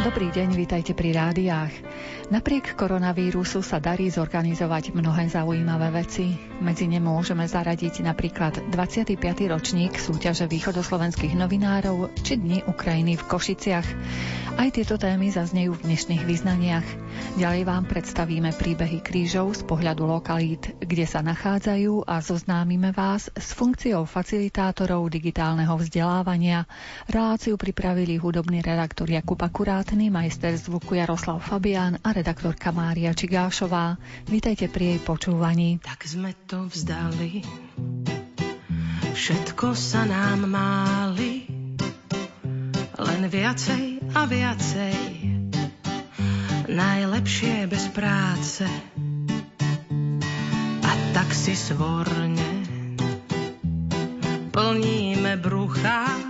Dobrý deň, vítajte pri rádiách. Napriek koronavírusu sa darí zorganizovať mnohé zaujímavé veci. Medzi ne môžeme zaradiť napríklad 25. ročník súťaže východoslovenských novinárov či Dni Ukrajiny v Košiciach. Aj tieto témy zaznejú v dnešných vyznaniach. Ďalej vám predstavíme príbehy krížov z pohľadu lokalít, kde sa nachádzajú a zoznámime vás s funkciou facilitátorov digitálneho vzdelávania. Reláciu pripravili hudobný redaktor Jakub Akurátny, majster zvuku Jaroslav Fabián a redaktorka Mária Čigášová. Vítajte pri jej počúvaní. Tak sme to vzdali, všetko sa nám máli, len viacej a viacej najlepšie bez práce. A tak si svorne plníme brucha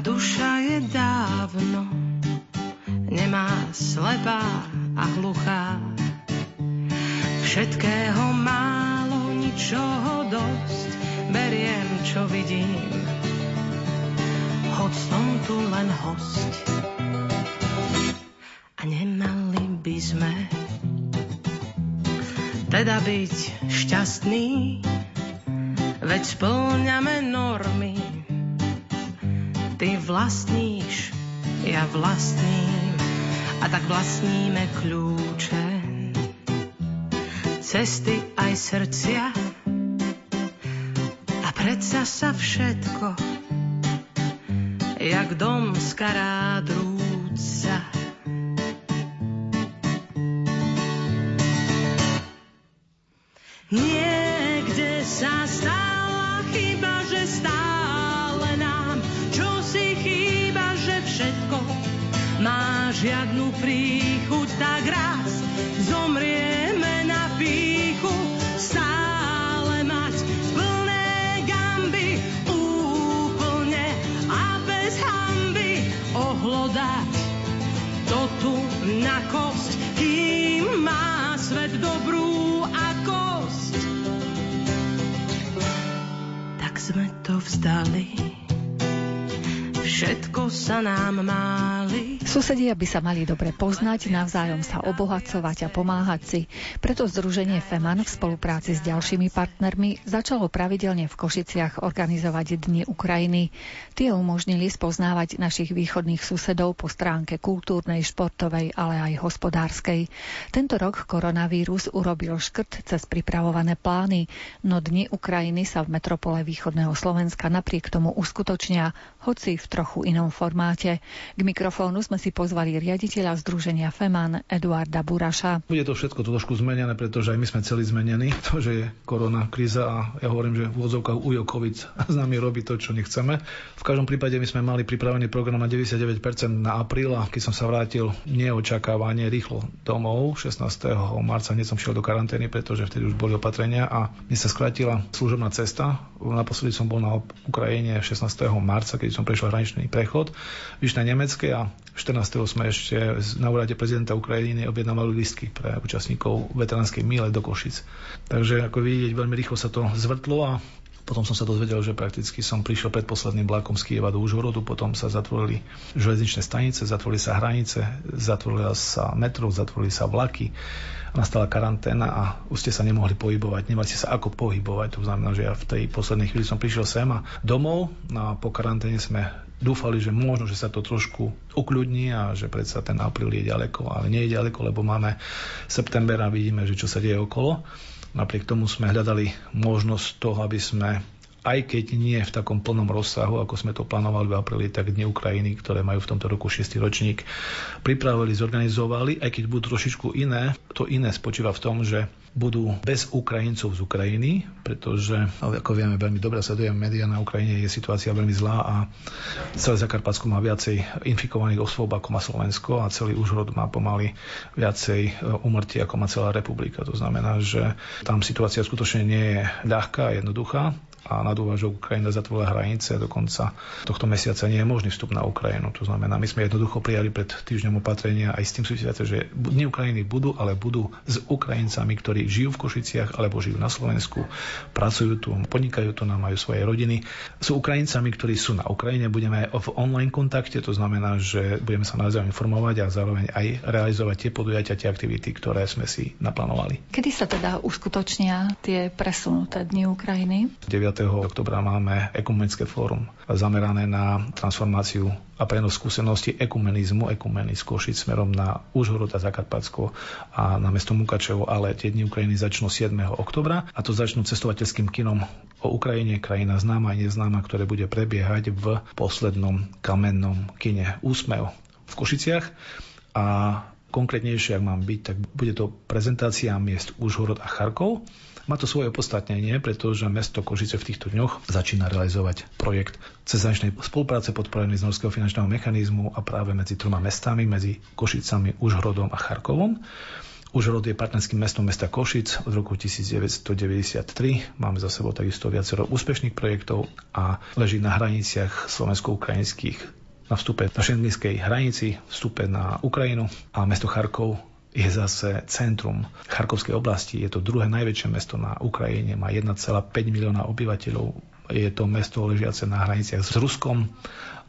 duša je dávno nemá slepá a hluchá. Všetkého málo, ničoho dosť, beriem, čo vidím, hoď som tu len host a nemali by sme teda byť šťastní, veď splňame normy. Ty vlastníš, ja vlastním. A tak vlastníme kľúče. Cesty aj srdcia. A predsa sa všetko jak dom z karádrúca Niekde sa stala chyba, že stále si chýba, že všetko má žiadnu príchuť, tak raz zomrieme na píchu, stále mať plné gamby, úplne a bez hamby. Ohlodať to tu na kosť, kým má svet dobrú sme to vzdali. Všetko sa nám máli. Susedia by sa mali dobre poznať, navzájom sa obohacovať a pomáhať si. Preto Združenie FEMAN v spolupráci s ďalšími partnermi začalo pravidelne v Košiciach organizovať Dni Ukrajiny. Tie umožnili spoznávať našich východných susedov po stránke kultúrnej, športovej, ale aj hospodárskej. Tento rok koronavírus urobil škrt cez pripravované plány, no Dni Ukrajiny sa v metropole východného Slovenska napriek tomu uskutočnia, hoci v trochu inom formáte. K mikrofónu sme si pozvali riaditeľa Združenia FEMAN Eduarda Buraša. Bude to všetko trošku zmenené, pretože aj my sme celí zmenení. To, že je korona kríza a ja hovorím, že v úvodzovkách ujo COVID s nami robí to, čo nechceme. V každom prípade my sme mali pripravený program na 99% na apríl a keď som sa vrátil neočakávanie rýchlo domov 16. marca, hneď som šiel do karantény, pretože vtedy už boli opatrenia a mi sa skrátila služobná cesta. Naposledy som bol na Ukrajine 16. marca, keď som prešiel hraničný prechod v Nemeckej a 14. sme ešte na úrade prezidenta Ukrajiny objednávali listky pre účastníkov veteránskej míle do Košic. Takže ako vidieť, veľmi rýchlo sa to zvrtlo a potom som sa dozvedel, že prakticky som prišiel pred posledným vlakom z Kieva do Užhorodu, potom sa zatvorili železničné stanice, zatvorili sa hranice, zatvorila sa metro, zatvorili sa vlaky, nastala karanténa a už ste sa nemohli pohybovať, nemali ste sa ako pohybovať. To znamená, že ja v tej poslednej chvíli som prišiel sem a domov no a po karanténe sme dúfali, že možno, že sa to trošku ukľudní a že predsa ten apríl je ďaleko, ale nie je ďaleko, lebo máme september a vidíme, že čo sa deje okolo. Napriek tomu sme hľadali možnosť toho, aby sme aj keď nie v takom plnom rozsahu, ako sme to plánovali v apríli, tak Dne Ukrajiny, ktoré majú v tomto roku 6. ročník, pripravili, zorganizovali, aj keď budú trošičku iné. To iné spočíva v tom, že budú bez Ukrajincov z Ukrajiny, pretože, ako vieme veľmi dobre, sledujeme médiá na Ukrajine, je situácia veľmi zlá a celé Zakarpatsko má viacej infikovaných osôb ako má Slovensko a celý Užhorod má pomaly viacej umrtí ako má celá republika. To znamená, že tam situácia skutočne nie je ľahká a jednoduchá a na dôvažok Ukrajina zatvorila hranice. Dokonca tohto mesiaca nie je možný vstup na Ukrajinu. To znamená, my sme jednoducho prijali pred týždňom opatrenia aj s tým súvisiace, že dni Ukrajiny budú, ale budú s Ukrajincami, ktorí žijú v Košiciach alebo žijú na Slovensku, pracujú tu, podnikajú tu, majú svoje rodiny. Sú Ukrajincami, ktorí sú na Ukrajine, budeme aj v online kontakte, to znamená, že budeme sa naozaj informovať a zároveň aj realizovať tie podujatia, tie aktivity, ktoré sme si naplánovali. Kedy sa teda uskutočnia tie presunuté dni Ukrajiny? 9. oktobra máme ekumenické fórum zamerané na transformáciu a prenos skúsenosti ekumenizmu, ekumeny z Košic smerom na Užhorod a Zakarpatsko a na mesto Mukačevo, ale tie dni Ukrajiny začnú 7. oktobra a to začnú cestovateľským kinom o Ukrajine, krajina známa a neznáma, ktoré bude prebiehať v poslednom kamennom kine Úsmev v Košiciach a konkrétnejšie, ak mám byť, tak bude to prezentácia miest Užhorod a Charkov. Má to svoje opodstatnenie, pretože mesto Košice v týchto dňoch začína realizovať projekt cezhraničnej spolupráce podporený z Norského finančného mechanizmu a práve medzi troma mestami, medzi Košicami, Užhrodom a Charkovom. Užhorod je partnerským mestom mesta Košic od roku 1993. Máme za sebou takisto viacero úspešných projektov a leží na hraniciach slovensko-ukrajinských na vstupe na šengenskej hranici, vstupe na Ukrajinu a mesto Charkov je zase centrum Charkovskej oblasti. Je to druhé najväčšie mesto na Ukrajine, má 1,5 milióna obyvateľov. Je to mesto ležiace na hraniciach s Ruskom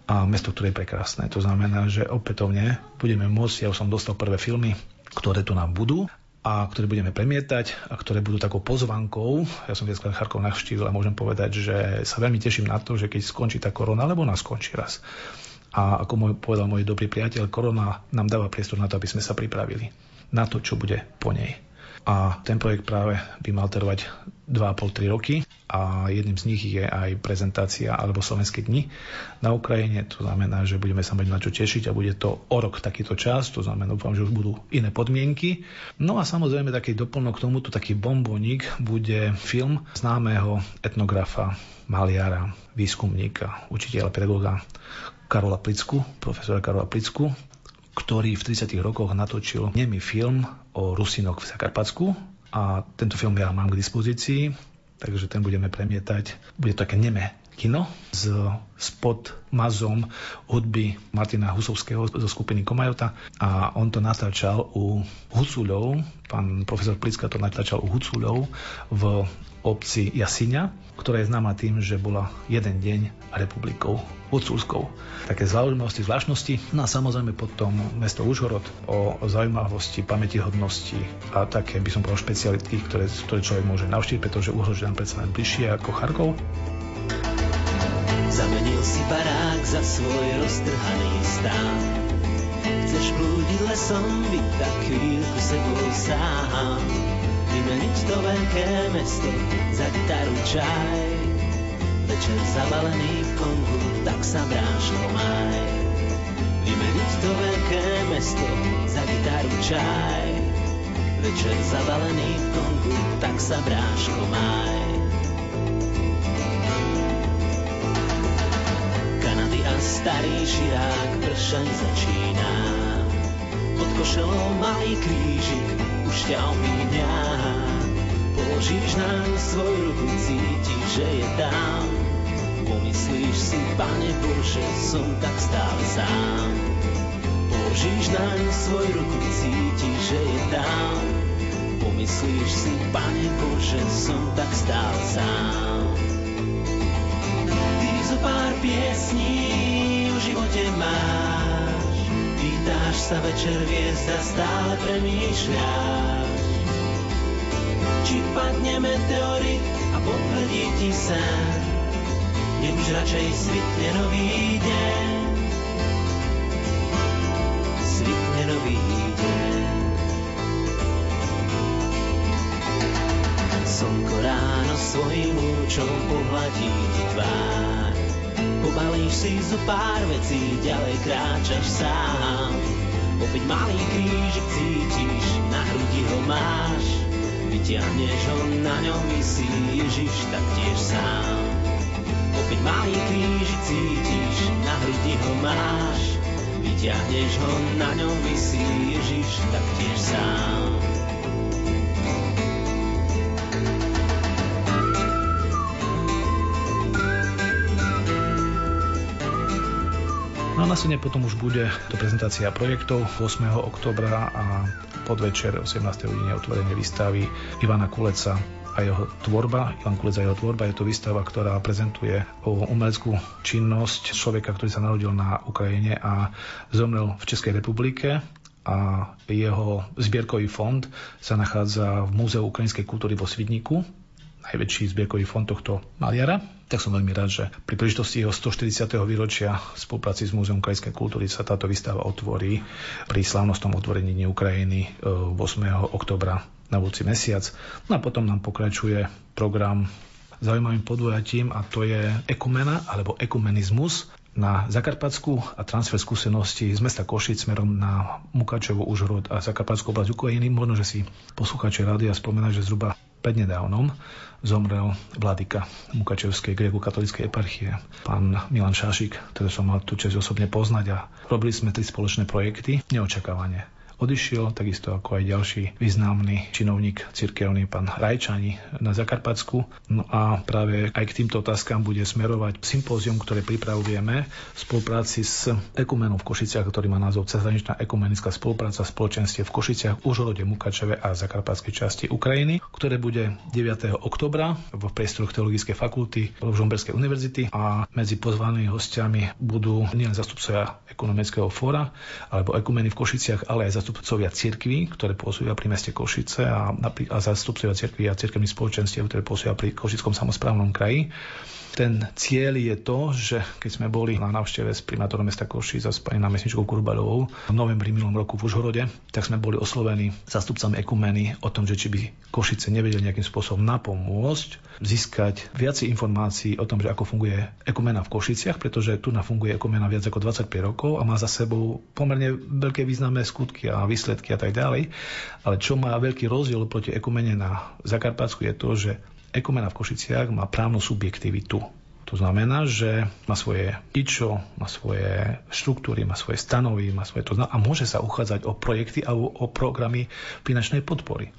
a mesto, ktoré je prekrásne. To znamená, že opätovne budeme môcť, ja už som dostal prvé filmy, ktoré tu nám budú a ktoré budeme premietať a ktoré budú takou pozvankou. Ja som viackrát Charkov navštívil a môžem povedať, že sa veľmi teším na to, že keď skončí tá korona, lebo ona skončí raz a ako môj, povedal môj dobrý priateľ, korona nám dáva priestor na to, aby sme sa pripravili na to, čo bude po nej. A ten projekt práve by mal trvať 2,5-3 roky a jedným z nich je aj prezentácia alebo slovenské dni na Ukrajine. To znamená, že budeme sa mať na čo tešiť a bude to o rok takýto čas. To znamená, dúfam, že už budú iné podmienky. No a samozrejme taký doplnok k tomuto, taký bombonik bude film známeho etnografa, maliara, výskumníka, učiteľa, pedagoga Karola Plicku, profesora Karola Plicku, ktorý v 30. rokoch natočil nemý film o Rusinoch v Zakarpatsku a tento film ja mám k dispozícii, takže ten budeme premietať. Bude to také nemé kino s, spod mazom hudby Martina Husovského zo skupiny Komajota a on to natáčal u Hucuľov, pán profesor Plicka to natáčal u Hucuľov v obci Jasiňa, ktorá je známa tým, že bola jeden deň republikou Huculskou. Také zaujímavosti, zvláštnosti. No a samozrejme potom mesto Užhorod o zaujímavosti, pamätihodnosti a také by som povedal špecialitky, ktoré, ktoré človek môže navštíviť, pretože Užhorod je nám predsa len bližšie ako Charkov. Zamenil si barák za svoj roztrhaný stán. Chceš blúdiť lesom, byť tak chvíľku sebou sám Vymeniť to veľké mesto za gitaru čaj. Večer zabalený v kongu, tak sa bráško maj. Vymeniť to veľké mesto za gitaru čaj. Večer zabalený v kongu, tak sa bráško maj. Kanady a starý širák pršaň začína Pod košelou malý krížik ťa omíňa. Položíš na ňu svoj ruku, cítiš, že je tam. Pomyslíš si, Pane Bože, som tak stále sám. Položíš na ňu svoj ruku, cítiš, že je tam. Pomyslíš si, Pane Bože, som tak stále sám. Ty zo pár piesní v živote máš, Pýtáš sa večer hviezda, stále premýšľaš. Či padne meteorit a potvrdí ti sen, nech už radšej svitne nový deň. Svitne nový deň. Slnko ráno svojim lúčom pohladí ti tvár Pobalíš si zo pár vecí, ďalej kráčaš sám. Opäť malý krížik cítiš, na hrudi ho máš. Vyťahneš ho, na ňom vysí Ježiš taktiež sám. Opäť malý krížik cítiš, na hrudi ho máš. Vyťahneš ho, na ňom vysí Ježiš taktiež sám. Následne potom už bude to prezentácia projektov 8. oktobra a podvečer 18. hodine otvorenie výstavy Ivana Kuleca a jeho tvorba, Ivan Kulec a jeho tvorba, je to výstava, ktorá prezentuje o umeleckú činnosť človeka, ktorý sa narodil na Ukrajine a zomrel v Českej republike a jeho zbierkový fond sa nachádza v Múzeu ukrajinskej kultúry vo Svidníku, najväčší zbierkový fond tohto maliara. Tak som veľmi rád, že pri príležitosti jeho 140. výročia v spolupráci s Múzeum krajskej kultúry sa táto výstava otvorí pri slávnostnom otvorení Dní Ukrajiny 8. E, oktobra na budúci mesiac. No a potom nám pokračuje program zaujímavým podujatím a to je ekumena alebo ekumenizmus na Zakarpatskú a transfer skúsenosti z mesta Košic smerom na Mukačovo, Užhorod a Zakarpatskú oblasť Ukrajiny. Možno, že si posluchači rádia spomína, že zhruba prednedávnom zomrel vladyka Mukačevskej gréko-katolíckej eparchie, pán Milan Šášik, ktorý som mal tú čest osobne poznať a robili sme tri spoločné projekty neočakávane odišiel, takisto ako aj ďalší významný činovník cirkevný pán Rajčani na Zakarpatsku. No a práve aj k týmto otázkam bude smerovať sympózium, ktoré pripravujeme v spolupráci s ekumenom v Košiciach, ktorý má názov Cezhraničná ekumenická spolupráca spoločenstve v Košiciach, Užhorode, Mukačeve a Zakarpatskej časti Ukrajiny, ktoré bude 9. oktobra v priestoroch Teologickej fakulty v Žomberskej univerzity a medzi pozvanými hostiami budú nielen zastupcovia ekonomického fóra alebo ekumeny v Košiciach, ale aj zastupcovia zástupcovia cirkví, ktoré pôsobia pri meste Košice a, a zástupcovia cirkví a cirkevných spoločenstiev, ktoré pôsobia pri Košickom samozprávnom kraji. Ten cieľ je to, že keď sme boli na návšteve s primátorom mesta Košic a s pani námestničkou Kurbalovou v novembri minulom roku v Užhorode, tak sme boli oslovení zástupcami ekumeny o tom, že či by Košice nevedeli nejakým spôsobom napomôcť získať viacej informácií o tom, že ako funguje ekumena v Košiciach, pretože tu funguje ekumena viac ako 25 rokov a má za sebou pomerne veľké významné skutky a výsledky a tak ďalej. Ale čo má veľký rozdiel proti ekumene na Zakarpatsku je to, že Ekumena v Košiciach má právnu subjektivitu. To znamená, že má svoje ičo, má svoje štruktúry, má svoje stanovy, má svoje to a môže sa uchádzať o projekty alebo o programy finančnej podpory.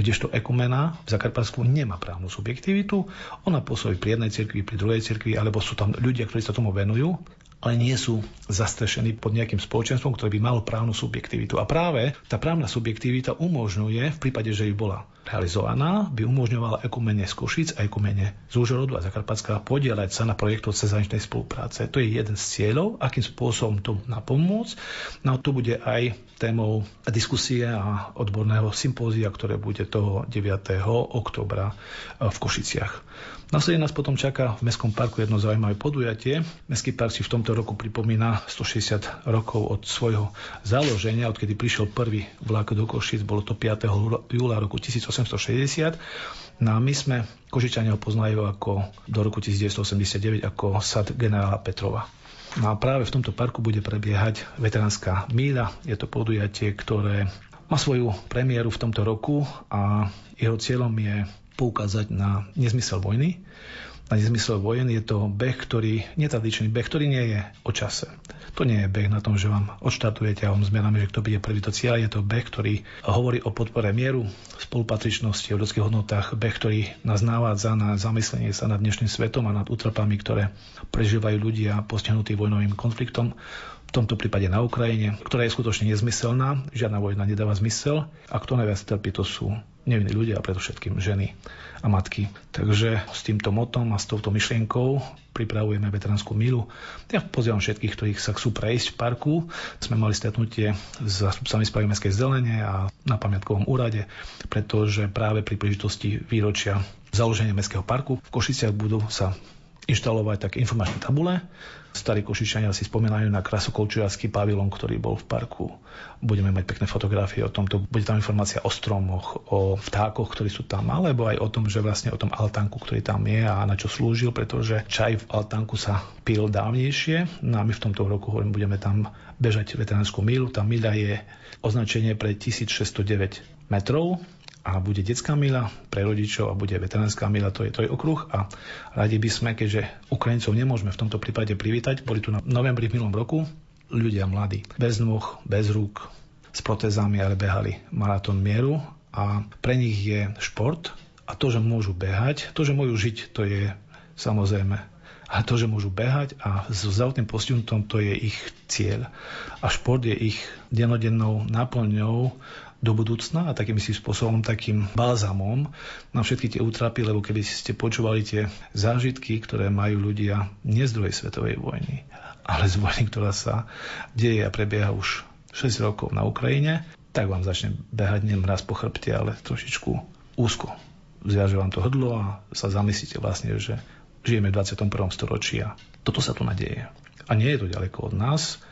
Kdežto ekumena v Zakarpatsku nemá právnu subjektivitu, ona pôsobí pri jednej cirkvi, pri druhej cirkvi, alebo sú tam ľudia, ktorí sa tomu venujú, ale nie sú zastrešení pod nejakým spoločenstvom, ktoré by malo právnu subjektivitu. A práve tá právna subjektivita umožňuje, v prípade, že by bola realizovaná, by umožňovala ekumene z Košic a ekumene z Úžorodu a Zakarpatská podielať sa na projektoch cezaničnej spolupráce. To je jeden z cieľov, akým spôsobom to napomôcť. No to bude aj témou diskusie a odborného sympózia, ktoré bude toho 9. oktobra v Košiciach. Následne nás potom čaká v Mestskom parku jedno zaujímavé podujatie. Mestský park si v tomto roku pripomína 160 rokov od svojho založenia, odkedy prišiel prvý vlak do Košic, bolo to 5. júla roku 1860. No a my sme, Košičania ho poznajú ako do roku 1989 ako sad generála Petrova. No a práve v tomto parku bude prebiehať veteránska míľa. Je to podujatie, ktoré má svoju premiéru v tomto roku a jeho cieľom je poukázať na nezmysel vojny. Na nezmysel vojen je to beh, ktorý, netradičný beh, ktorý nie je o čase. To nie je beh na tom, že vám odštartujete a vám zmenami, že kto bude prvý do cieľa. Je to beh, ktorý hovorí o podpore mieru, spolupatričnosti, o ľudských hodnotách. Beh, ktorý nás návádza na zamyslenie sa nad dnešným svetom a nad útrapami, ktoré prežívajú ľudia postihnutí vojnovým konfliktom v tomto prípade na Ukrajine, ktorá je skutočne nezmyselná, žiadna vojna nedáva zmysel a kto najviac trpí, to sú nevinní ľudia a predovšetkým ženy a matky. Takže s týmto motom s touto myšlienkou pripravujeme veteránsku milu. Ja pozývam všetkých, ktorých sa chcú prejsť v parku. Sme mali stretnutie s zástupcami správy Mestskej zelene a na pamiatkovom úrade, pretože práve pri príležitosti výročia založenia Mestského parku v Košiciach budú sa inštalovať také informačné tabule. Starí košičania si spomínajú na krasokolčiarský pavilon, ktorý bol v parku. Budeme mať pekné fotografie o tomto. Bude tam informácia o stromoch, o vtákoch, ktorí sú tam, alebo aj o tom, že vlastne o tom altánku, ktorý tam je a na čo slúžil, pretože čaj v altánku sa pil dávnejšie. No a my v tomto roku hovorím, budeme tam bežať veteránsku mílu. Tá míľa je označenie pre 1609 metrov a bude detská mila pre rodičov a bude veteránska mila, to je, to okruh a radi by sme, keďže Ukrajincov nemôžeme v tomto prípade privítať, boli tu na novembri v minulom roku ľudia mladí, bez nôh, bez rúk, s protézami, ale behali maratón mieru a pre nich je šport a to, že môžu behať, to, že môžu žiť, to je samozrejme. A to, že môžu behať a so zdravotným postihnutom, to je ich cieľ. A šport je ich denodennou náplňou do budúcna a takým si spôsobom, takým balzamom na všetky tie útrapy, lebo keby ste počúvali tie zážitky, ktoré majú ľudia nie z druhej svetovej vojny, ale z vojny, ktorá sa deje a prebieha už 6 rokov na Ukrajine, tak vám začne behať nie raz po chrbte, ale trošičku úzko. Zviaže vám to hrdlo a sa zamyslíte vlastne, že žijeme v 21. storočí a toto sa tu nadieje. A nie je to ďaleko od nás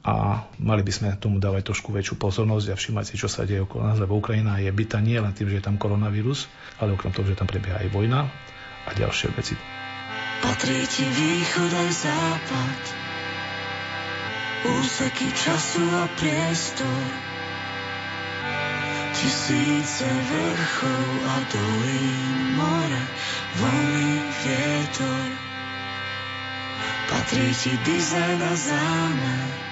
a mali by sme tomu dávať trošku väčšiu pozornosť a všimať si, čo sa deje okolo nás, lebo Ukrajina je byta nie len tým, že je tam koronavírus, ale okrem toho, že tam prebieha aj vojna a ďalšie veci. Patrí ti východ aj západ, úseky času a priestor, tisíce vrchov a dolín, more, voľný vietor. Patrí ti dizajn a zámer,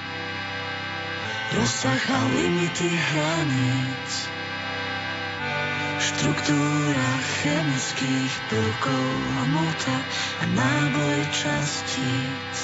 rozsah a limity hraníc. Štruktúra chemických prvkov a mota a náboj častíc.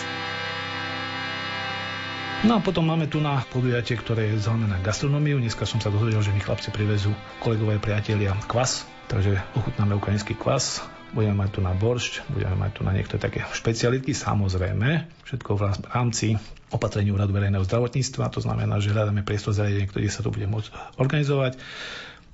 No a potom máme tu na podujatie, ktoré je zaujímavé na gastronómiu. Dneska som sa dozvedel, že mi chlapci privezú kolegové priatelia kvas, takže ochutnáme ukrajinský kvas budeme mať tu na boršť, budeme mať tu na niektoré také špecialitky, samozrejme, všetko v rámci opatrení úradu verejného zdravotníctva, to znamená, že hľadáme priestor zariadenie, ktorý sa tu bude môcť organizovať.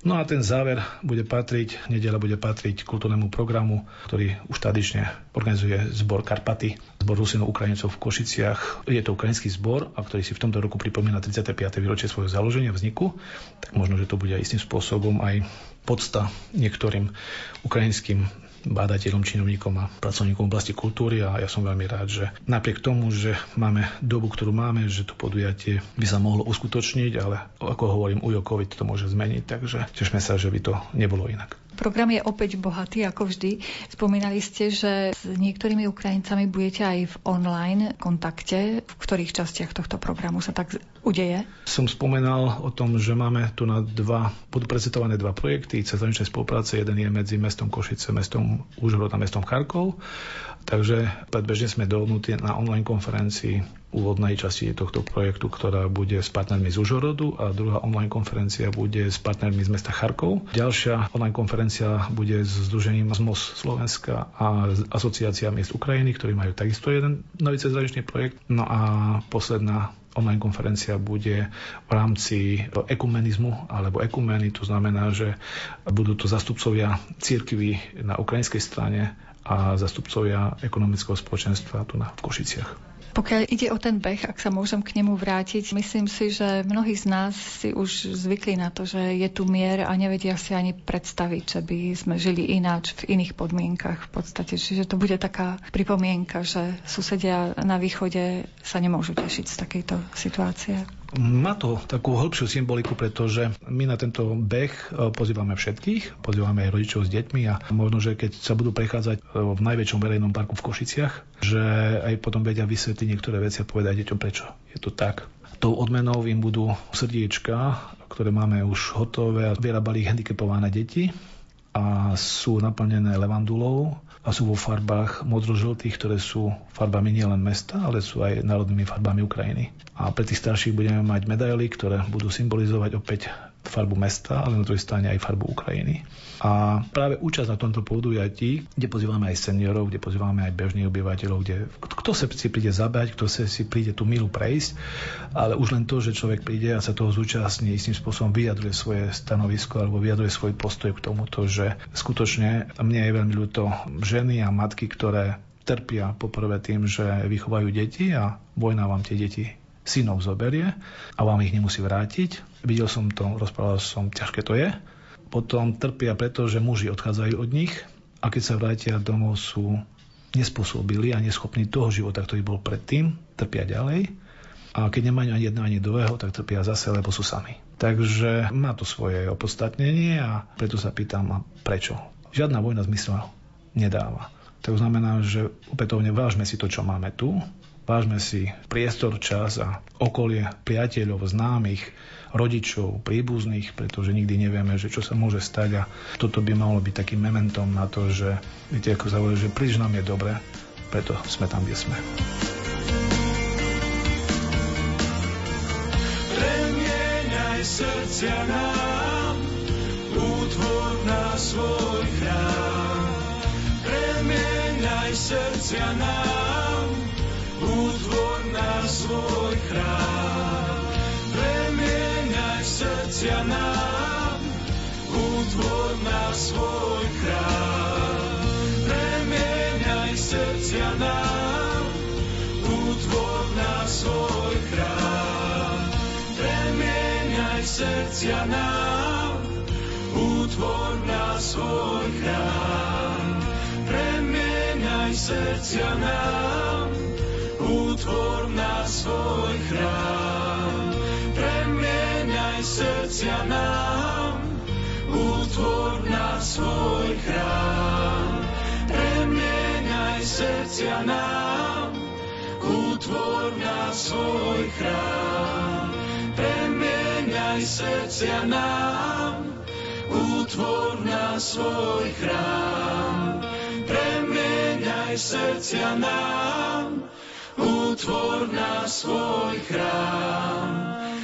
No a ten záver bude patriť, nedela bude patriť kultúrnemu programu, ktorý už tradične organizuje zbor Karpaty, zbor Rusinov Ukrajincov v Košiciach. Je to ukrajinský zbor, a ktorý si v tomto roku pripomína 35. výročie svojho založenia, vzniku. Tak možno, že to bude istým spôsobom aj podsta niektorým ukrajinským bádateľom, činovníkom a pracovníkom v oblasti kultúry a ja som veľmi rád, že napriek tomu, že máme dobu, ktorú máme, že to podujatie by sa mohlo uskutočniť, ale ako hovorím, ujo COVID to môže zmeniť, takže tešme sa, že by to nebolo inak. Program je opäť bohatý, ako vždy. Spomínali ste, že s niektorými Ukrajincami budete aj v online kontakte. V ktorých častiach tohto programu sa tak udeje? Som spomenal o tom, že máme tu na dva, budú prezentované dva projekty cezhraničnej spolupráce. Jeden je medzi mestom Košice, mestom Užhorod a mestom Charkov. Takže predbežne sme dohodnutí na online konferencii úvodnej časti tohto projektu, ktorá bude s partnermi z Užhorodu a druhá online konferencia bude s partnermi z mesta Charkov. Ďalšia online konferencia bude s Združením ZMOS Slovenska a Asociácia miest Ukrajiny, ktorí majú takisto jeden nový cezhraničný projekt. No a posledná online konferencia bude v rámci ekumenizmu alebo ekumeny, to znamená, že budú to zastupcovia církvy na ukrajinskej strane a zastupcovia ekonomického spoločenstva tu na, v Košiciach. Pokiaľ ide o ten beh, ak sa môžem k nemu vrátiť, myslím si, že mnohí z nás si už zvykli na to, že je tu mier a nevedia si ani predstaviť, že by sme žili ináč v iných podmienkach v podstate. Čiže to bude taká pripomienka, že susedia na východe sa nemôžu tešiť z takejto situácie. Má to takú hĺbšiu symboliku, pretože my na tento beh e, pozývame všetkých, pozývame aj rodičov s deťmi a možno, že keď sa budú prechádzať e, v najväčšom verejnom parku v Košiciach, že aj potom vedia vysvetliť niektoré veci a povedať deťom prečo je to tak. Tou odmenou im budú srdiečka, ktoré máme už hotové a vyrábali handicapované deti a sú naplnené levandulou a sú vo farbách modro-žltých, ktoré sú farbami nielen mesta, ale sú aj národnými farbami Ukrajiny. A pre tých starších budeme mať medaily, ktoré budú symbolizovať opäť farbu mesta, ale na druhej strane aj farbu Ukrajiny. A práve účasť na tomto podujatí, kde pozývame aj seniorov, kde pozývame aj bežných obyvateľov, kde kto sa si príde zabať, kto sa si príde tú milu prejsť, ale už len to, že človek príde a sa toho zúčastní, istým spôsobom vyjadruje svoje stanovisko alebo vyjadruje svoj postoj k tomuto, že skutočne mne je veľmi ľúto ženy a matky, ktoré trpia poprvé tým, že vychovajú deti a vojna vám tie deti synov zoberie a vám ich nemusí vrátiť. Videl som to, rozprával som, ťažké to je. Potom trpia preto, že muži odchádzajú od nich a keď sa vrátia domov sú nespôsobili a neschopní toho života, ktorý bol predtým, trpia ďalej. A keď nemajú ani jedného, ani druhého, tak trpia zase, lebo sú sami. Takže má to svoje opodstatnenie a preto sa pýtam, a prečo? Žiadna vojna zmysel nedáva. To znamená, že opätovne vážme si to, čo máme tu, Vážme si priestor, čas a okolie priateľov, známych, rodičov, príbuzných, pretože nikdy nevieme, že čo sa môže stať a toto by malo byť takým mementom na to, že viete, ako sa že príliš nám je dobre preto sme tam, kde sme. Premieňaj srdcia nám, útvor na svoj chrám. Premieňaj srdcia nám, svoj chrám. Premieňaj srdcia nám, útvor na svoj chrám. Premieňaj srdcia nám, útvor na svoj chrám. Premieňaj srdcia nám, útvor na svoj chrám. Premieňaj srdcia nám, útvor na svoj chrám. Premieňaj srdcia nám, útvor na svoj chrám. Premieňaj srdcia nám, útvor na svoj chrám. Premieňaj srdcia nám, útvor na svoj chrám. Premieňaj srdcia nám, útvor na svoj chrám.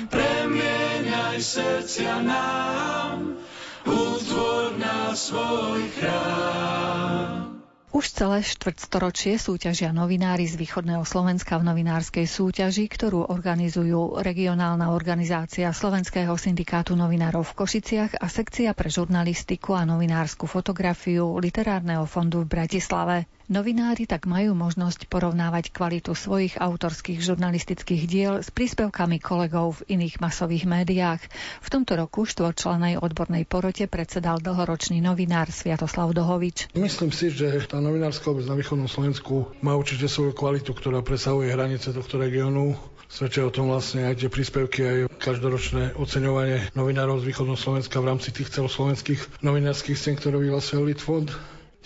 Premieňaj srdcia nám, útvor na svoj chrám. Celé štvrtstoročie súťažia novinári z východného Slovenska v novinárskej súťaži, ktorú organizujú regionálna organizácia Slovenského syndikátu novinárov v Košiciach a sekcia pre žurnalistiku a novinárskú fotografiu Literárneho fondu v Bratislave. Novinári tak majú možnosť porovnávať kvalitu svojich autorských žurnalistických diel s príspevkami kolegov v iných masových médiách. V tomto roku štvorčlenej odbornej porote predsedal dlhoročný novinár Sviatoslav Dohovič. Myslím si, že tá novinárska obec na východnom Slovensku má určite svoju kvalitu, ktorá presahuje hranice tohto regiónu. Svedčia o tom vlastne aj tie príspevky, aj každoročné oceňovanie novinárov z východného Slovenska v rámci tých celoslovenských novinárskych scén, ktoré vyhlasuje Litfond.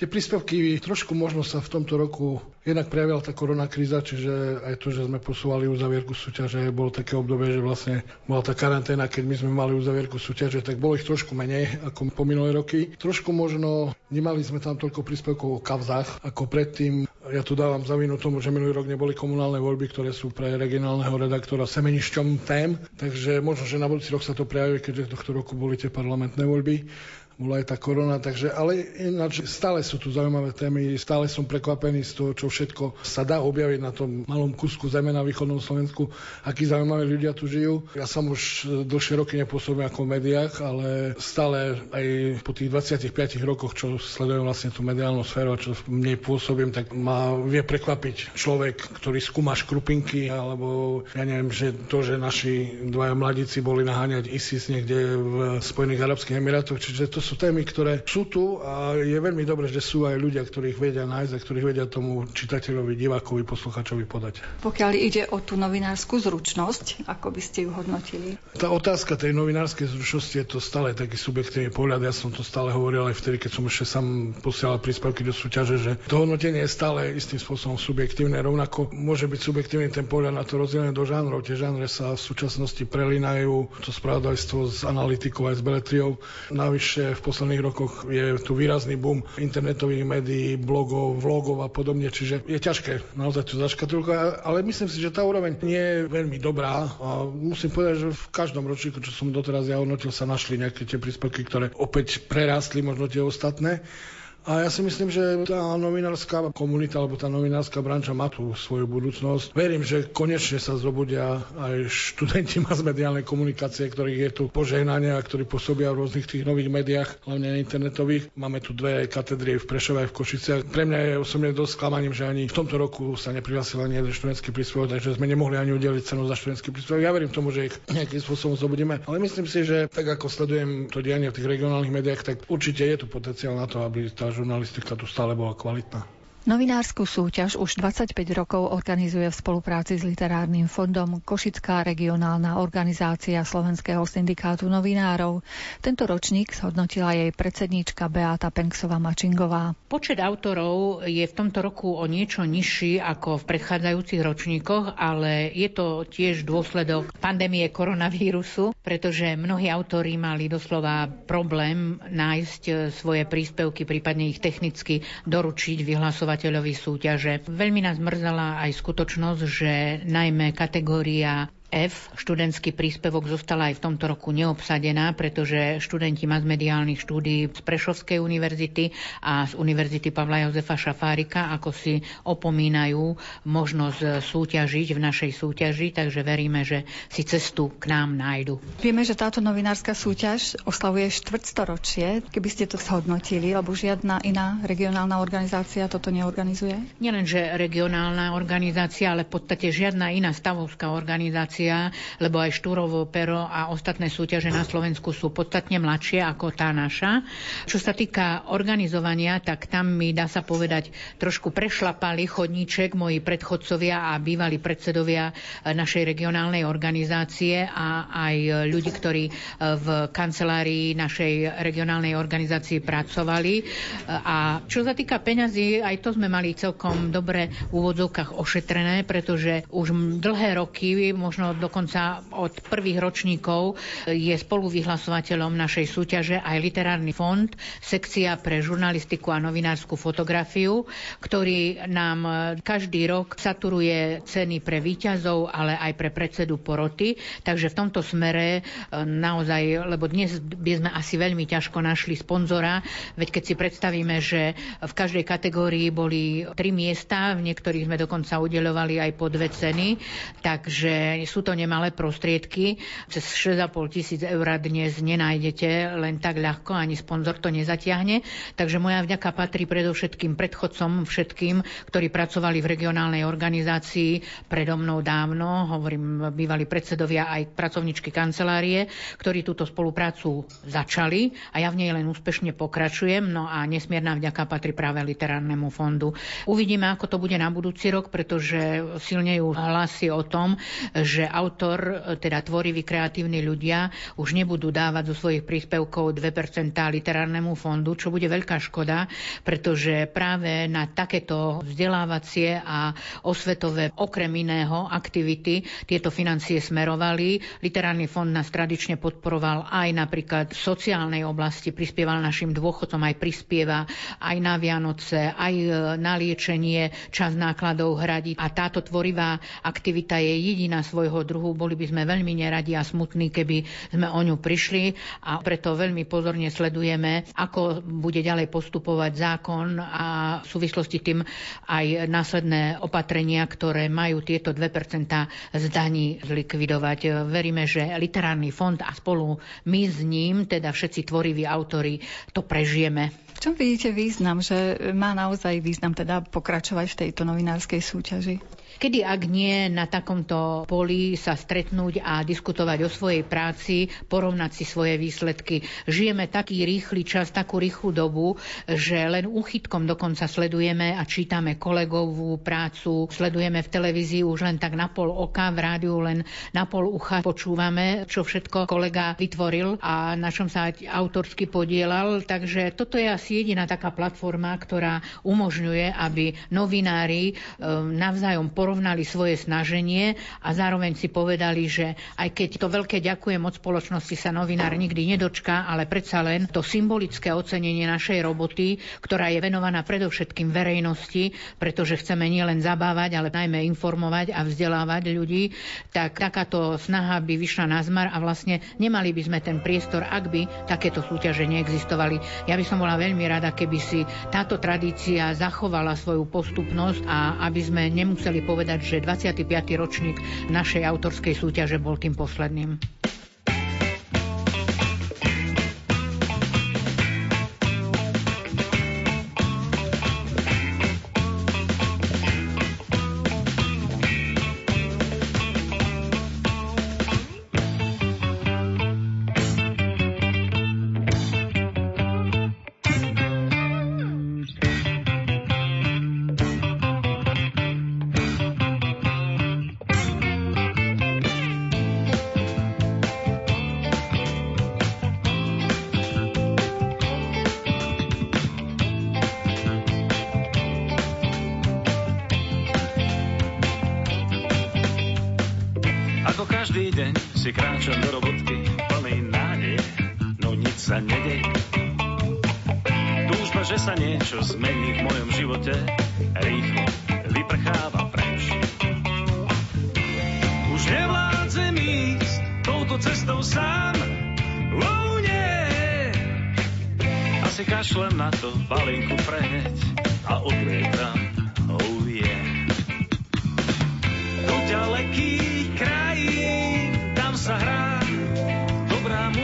Tie príspevky trošku možno sa v tomto roku jednak prejavila tá korona kríza, čiže aj to, že sme posúvali uzavierku súťaže, bolo také obdobie, že vlastne bola tá karanténa, keď my sme mali uzavierku súťaže, tak bolo ich trošku menej ako po minulé roky. Trošku možno nemali sme tam toľko príspevkov o kavzách ako predtým. Ja tu dávam za vinu tomu, že minulý rok neboli komunálne voľby, ktoré sú pre regionálneho redaktora semenišťom tém, takže možno, že na budúci rok sa to prejaví, keďže tohto roku boli tie parlamentné voľby bola aj tá korona, takže, ale ináč stále sú tu zaujímavé témy, stále som prekvapený z toho, čo všetko sa dá objaviť na tom malom kusku zeme na východnom Slovensku, akí zaujímaví ľudia tu žijú. Ja som už dlhšie roky nepôsobím ako v médiách, ale stále aj po tých 25 rokoch, čo sledujem vlastne tú mediálnu sféru a čo v nej pôsobím, tak ma vie prekvapiť človek, ktorý skúma škrupinky, alebo ja neviem, že to, že naši dvaja mladíci boli naháňať ISIS niekde v Spojených Arabských Emirátoch, čiže to sú témy, ktoré sú tu a je veľmi dobré, že sú aj ľudia, ktorých vedia nájsť a ktorých vedia tomu čitateľovi, divákovi, posluchačovi podať. Pokiaľ ide o tú novinárskú zručnosť, ako by ste ju hodnotili? Tá otázka tej novinárskej zručnosti je to stále taký subjektívny pohľad. Ja som to stále hovoril aj vtedy, keď som ešte sám posielal príspevky do súťaže, že to hodnotenie je stále istým spôsobom subjektívne. Rovnako môže byť subjektívny ten pohľad na to rozdelené do žánrov. Tie žánre sa v súčasnosti prelínajú, to spravodajstvo s analytikou aj s beletriou. Navyše v posledných rokoch je tu výrazný boom internetových médií, blogov, vlogov a podobne, čiže je ťažké naozaj tu zaškatulkovať, ale myslím si, že tá úroveň nie je veľmi dobrá a musím povedať, že v každom ročníku, čo som doteraz ja hodnotil, sa našli nejaké tie príspevky, ktoré opäť prerástli možno tie ostatné. A ja si myslím, že tá novinárska komunita alebo tá novinárska branča má tu svoju budúcnosť. Verím, že konečne sa zobudia aj študenti masmediálnej komunikácie, ktorých je tu požehnanie a ktorí pôsobia v rôznych tých nových médiách, hlavne internetových. Máme tu dve katedry v Prešove aj v Košiciach. Pre mňa je osobne dosť sklamaním, že ani v tomto roku sa neprihlásil ani jeden študentský príspevok, takže sme nemohli ani udeliť cenu za študentský príspevok. Ja verím tomu, že ich nejakým spôsobom zobudíme, ale myslím si, že tak ako sledujem to dianie v tých regionálnych médiách, tak určite je tu potenciál na to, aby tá žurnalistika tu stále bola kvalitná. Novinárskú súťaž už 25 rokov organizuje v spolupráci s Literárnym fondom Košická regionálna organizácia Slovenského syndikátu novinárov. Tento ročník zhodnotila jej predsedníčka Beata Penksová Mačingová. Počet autorov je v tomto roku o niečo nižší ako v predchádzajúcich ročníkoch, ale je to tiež dôsledok pandémie koronavírusu, pretože mnohí autori mali doslova problém nájsť svoje príspevky, prípadne ich technicky doručiť, vyhlasovať vyhlasovateľovi súťaže. Veľmi nás mrzala aj skutočnosť, že najmä kategória F, študentský príspevok zostala aj v tomto roku neobsadená, pretože študenti masmediálnych štúdií z Prešovskej univerzity a z Univerzity Pavla Jozefa Šafárika ako si opomínajú možnosť súťažiť v našej súťaži, takže veríme, že si cestu k nám nájdu. Vieme, že táto novinárska súťaž oslavuje štvrtstoročie. Keby ste to zhodnotili, lebo žiadna iná regionálna organizácia toto neorganizuje? Nielen, že regionálna organizácia, ale v podstate žiadna iná stavovská organizácia generácia, lebo aj Štúrovo pero a ostatné súťaže na Slovensku sú podstatne mladšie ako tá naša. Čo sa týka organizovania, tak tam mi dá sa povedať trošku prešlapali chodníček moji predchodcovia a bývalí predsedovia našej regionálnej organizácie a aj ľudí, ktorí v kancelárii našej regionálnej organizácii pracovali. A čo sa týka peňazí, aj to sme mali celkom dobre v úvodzovkách ošetrené, pretože už dlhé roky, možno dokonca od prvých ročníkov je spoluvyhlasovateľom našej súťaže aj Literárny fond, sekcia pre žurnalistiku a novinárskú fotografiu, ktorý nám každý rok saturuje ceny pre výťazov, ale aj pre predsedu poroty. Takže v tomto smere e, naozaj, lebo dnes by sme asi veľmi ťažko našli sponzora, veď keď si predstavíme, že v každej kategórii boli tri miesta, v niektorých sme dokonca udelovali aj po dve ceny, takže sú to nemalé prostriedky. Cez 6,5 tisíc eur dnes nenájdete len tak ľahko, ani sponzor to nezatiahne. Takže moja vďaka patrí predovšetkým predchodcom, všetkým, ktorí pracovali v regionálnej organizácii predo mnou dávno, hovorím bývali predsedovia aj pracovničky kancelárie, ktorí túto spoluprácu začali a ja v nej len úspešne pokračujem. No a nesmierna vďaka patrí práve literárnemu fondu. Uvidíme, ako to bude na budúci rok, pretože silne ju hlasy o tom, že autor, teda tvoriví kreatívni ľudia, už nebudú dávať zo svojich príspevkov 2% literárnemu fondu, čo bude veľká škoda, pretože práve na takéto vzdelávacie a osvetové okrem iného aktivity tieto financie smerovali. Literárny fond nás tradične podporoval aj napríklad v sociálnej oblasti, prispieval našim dôchodcom, aj prispieva aj na Vianoce, aj na liečenie, čas nákladov hradí. A táto tvorivá aktivita je jediná svojho druhu. Boli by sme veľmi neradi a smutní, keby sme o ňu prišli a preto veľmi pozorne sledujeme, ako bude ďalej postupovať zákon a v súvislosti tým aj následné opatrenia, ktoré majú tieto 2% z daní zlikvidovať. Veríme, že literárny fond a spolu my s ním, teda všetci tvoriví autory, to prežijeme. V čom vidíte význam, že má naozaj význam teda pokračovať v tejto novinárskej súťaži? Kedy ak nie na takomto poli sa stretnúť a diskutovať o svojej práci, porovnať si svoje výsledky. Žijeme taký rýchly čas, takú rýchlu dobu, že len úchytkom dokonca sledujeme a čítame kolegovú prácu, sledujeme v televízii už len tak na pol oka, v rádiu len na pol ucha počúvame, čo všetko kolega vytvoril a na čom sa autorsky podielal. Takže toto je asi jediná taká platforma, ktorá umožňuje, aby novinári ehm, navzájom porovnali svoje snaženie a zároveň si povedali, že aj keď to veľké ďakujem od spoločnosti sa novinár nikdy nedočká, ale predsa len to symbolické ocenenie našej roboty, ktorá je venovaná predovšetkým verejnosti, pretože chceme nielen zabávať, ale najmä informovať a vzdelávať ľudí, tak takáto snaha by vyšla na zmar a vlastne nemali by sme ten priestor, ak by takéto súťaže neexistovali. Ja by som bola veľmi rada, keby si táto tradícia zachovala svoju postupnosť a aby sme nemuseli povedať, že 25. ročník našej autorskej súťaže bol tým posledným.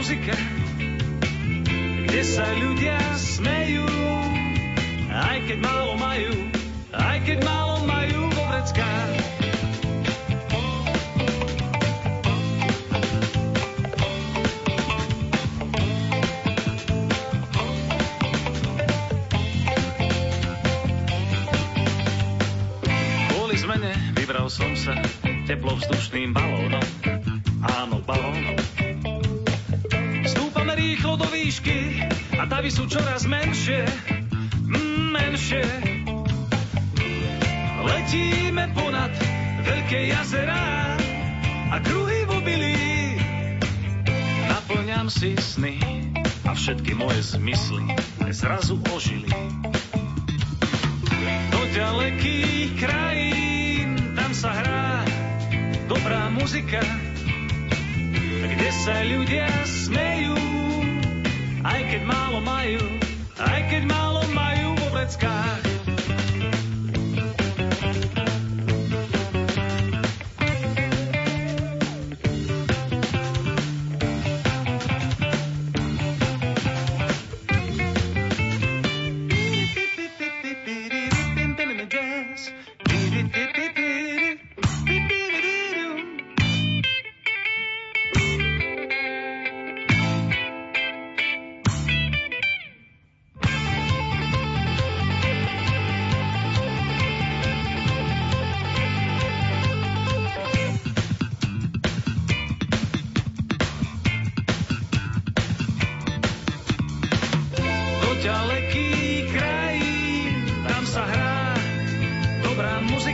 Muzika, kde sa ľudia smejú, aj keď málo majú, aj keď málo majú vo vreckách. Kvôli zmene vybral som sa teplovzdušným balónom. Davy sú čoraz menšie, mm, menšie. Letíme ponad veľké jazerá a kruhy v obilí. Naplňam si sny a všetky moje zmysly zrazu ožili. Do ďalekých krajín, tam sa hrá dobrá muzika, kde sa ľudia smejú, aj keď málo majú, aj keď málo majú vo vreckách.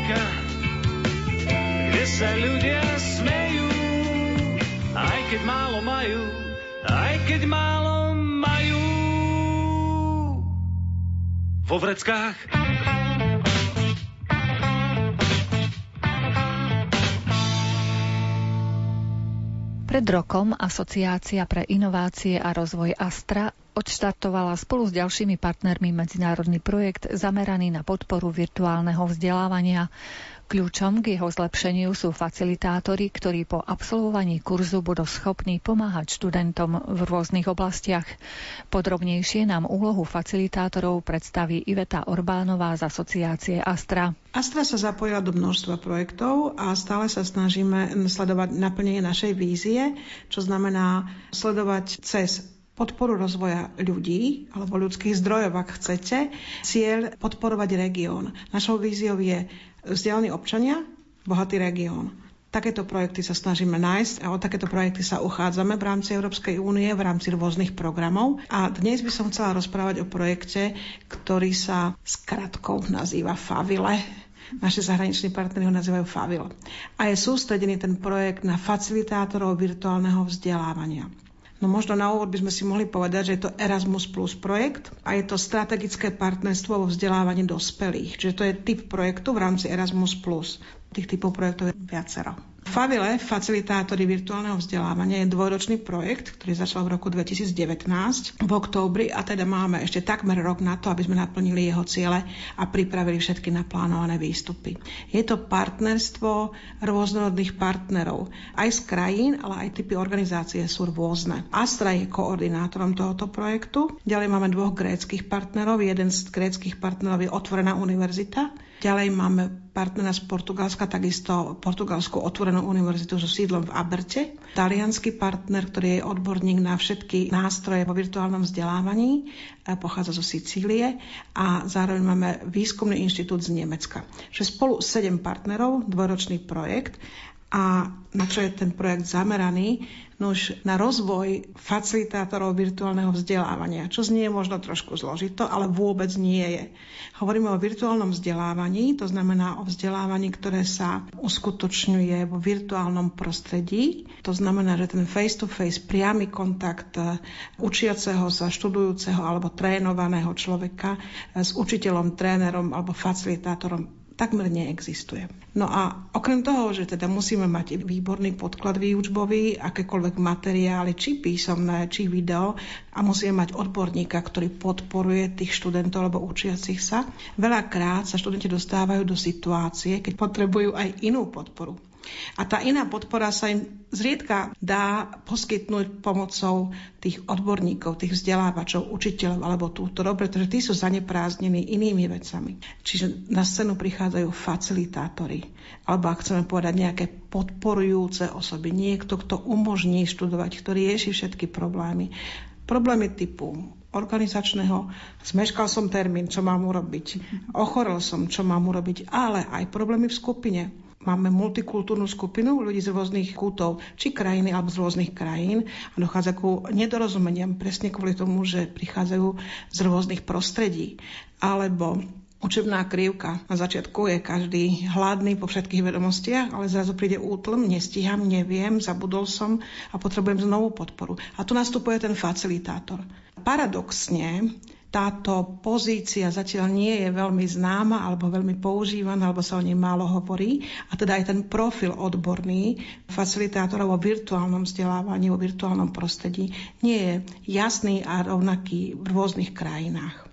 Muzika, kde sa ľudia smejú, aj keď málo majú, aj keď málo majú vo vreckách. Pred rokom Asociácia pre inovácie a rozvoj Astra odštartovala spolu s ďalšími partnermi medzinárodný projekt zameraný na podporu virtuálneho vzdelávania. Kľúčom k jeho zlepšeniu sú facilitátori, ktorí po absolvovaní kurzu budú schopní pomáhať študentom v rôznych oblastiach. Podrobnejšie nám úlohu facilitátorov predstaví Iveta Orbánová z asociácie Astra. Astra sa zapojila do množstva projektov a stále sa snažíme sledovať naplnenie našej vízie, čo znamená sledovať cez podporu rozvoja ľudí alebo ľudských zdrojov, ak chcete, cieľ podporovať región. Našou víziou je vzdelaní občania, bohatý región. Takéto projekty sa snažíme nájsť a o takéto projekty sa uchádzame v rámci Európskej únie, v rámci rôznych programov. A dnes by som chcela rozprávať o projekte, ktorý sa skratkou nazýva Favile. Naši zahraniční partneri ho nazývajú Favil. A je sústredený ten projekt na facilitátorov virtuálneho vzdelávania. No možno na úvod by sme si mohli povedať, že je to Erasmus Plus projekt a je to strategické partnerstvo vo vzdelávaní dospelých. Čiže to je typ projektu v rámci Erasmus Plus. Tých typov projektov je viacero. Favile, facilitátory virtuálneho vzdelávania, je dvojročný projekt, ktorý začal v roku 2019 v októbri a teda máme ešte takmer rok na to, aby sme naplnili jeho ciele a pripravili všetky naplánované výstupy. Je to partnerstvo rôznorodných partnerov, aj z krajín, ale aj typy organizácie sú rôzne. Astra je koordinátorom tohoto projektu. Ďalej máme dvoch gréckých partnerov. Jeden z gréckých partnerov je Otvorená univerzita, Ďalej máme partnera z Portugalska, takisto Portugalskú otvorenú univerzitu so sídlom v Aberte. Talianský partner, ktorý je odborník na všetky nástroje vo virtuálnom vzdelávaní, pochádza zo Sicílie a zároveň máme výskumný inštitút z Nemecka. Čiže spolu sedem partnerov, dvojročný projekt A na čo je ten projekt zameraný? No na rozvoj facilitátorov virtuálneho vzdelávania, čo znie možno trošku zložito, ale vôbec nie je. Hovoríme o virtuálnom vzdelávaní, to znamená o vzdelávaní, ktoré sa uskutočňuje vo virtuálnom prostredí. To znamená, že ten face-to-face priamy kontakt e, učiaceho sa, študujúceho alebo trénovaného človeka e, s učiteľom, trénerom alebo facilitátorom takmer neexistuje. No a okrem toho, že teda musíme mať výborný podklad výučbový, akékoľvek materiály, či písomné, či video a musíme mať odborníka, ktorý podporuje tých študentov alebo učiacich sa, veľakrát sa študenti dostávajú do situácie, keď potrebujú aj inú podporu. A tá iná podpora sa im zriedka dá poskytnúť pomocou tých odborníkov, tých vzdelávačov, učiteľov alebo tútorov, pretože tí sú zaneprázdnení inými vecami. Čiže na scénu prichádzajú facilitátori, alebo ak chceme povedať nejaké podporujúce osoby, niekto, kto umožní študovať, ktorý rieši všetky problémy. Problémy typu organizačného, zmeškal som termín, čo mám urobiť, ochorel som, čo mám urobiť, ale aj problémy v skupine Máme multikultúrnu skupinu ľudí z rôznych kútov, či krajiny, alebo z rôznych krajín a dochádza ku nedorozumeniam presne kvôli tomu, že prichádzajú z rôznych prostredí. Alebo učebná krivka. Na začiatku je každý hladný po všetkých vedomostiach, ale zrazu príde útlm, nestíham, neviem, zabudol som a potrebujem znovu podporu. A tu nastupuje ten facilitátor. Paradoxne, táto pozícia zatiaľ nie je veľmi známa alebo veľmi používaná, alebo sa o nej málo hovorí. A teda aj ten profil odborný facilitátorov o virtuálnom vzdelávaní, o virtuálnom prostredí nie je jasný a rovnaký v rôznych krajinách.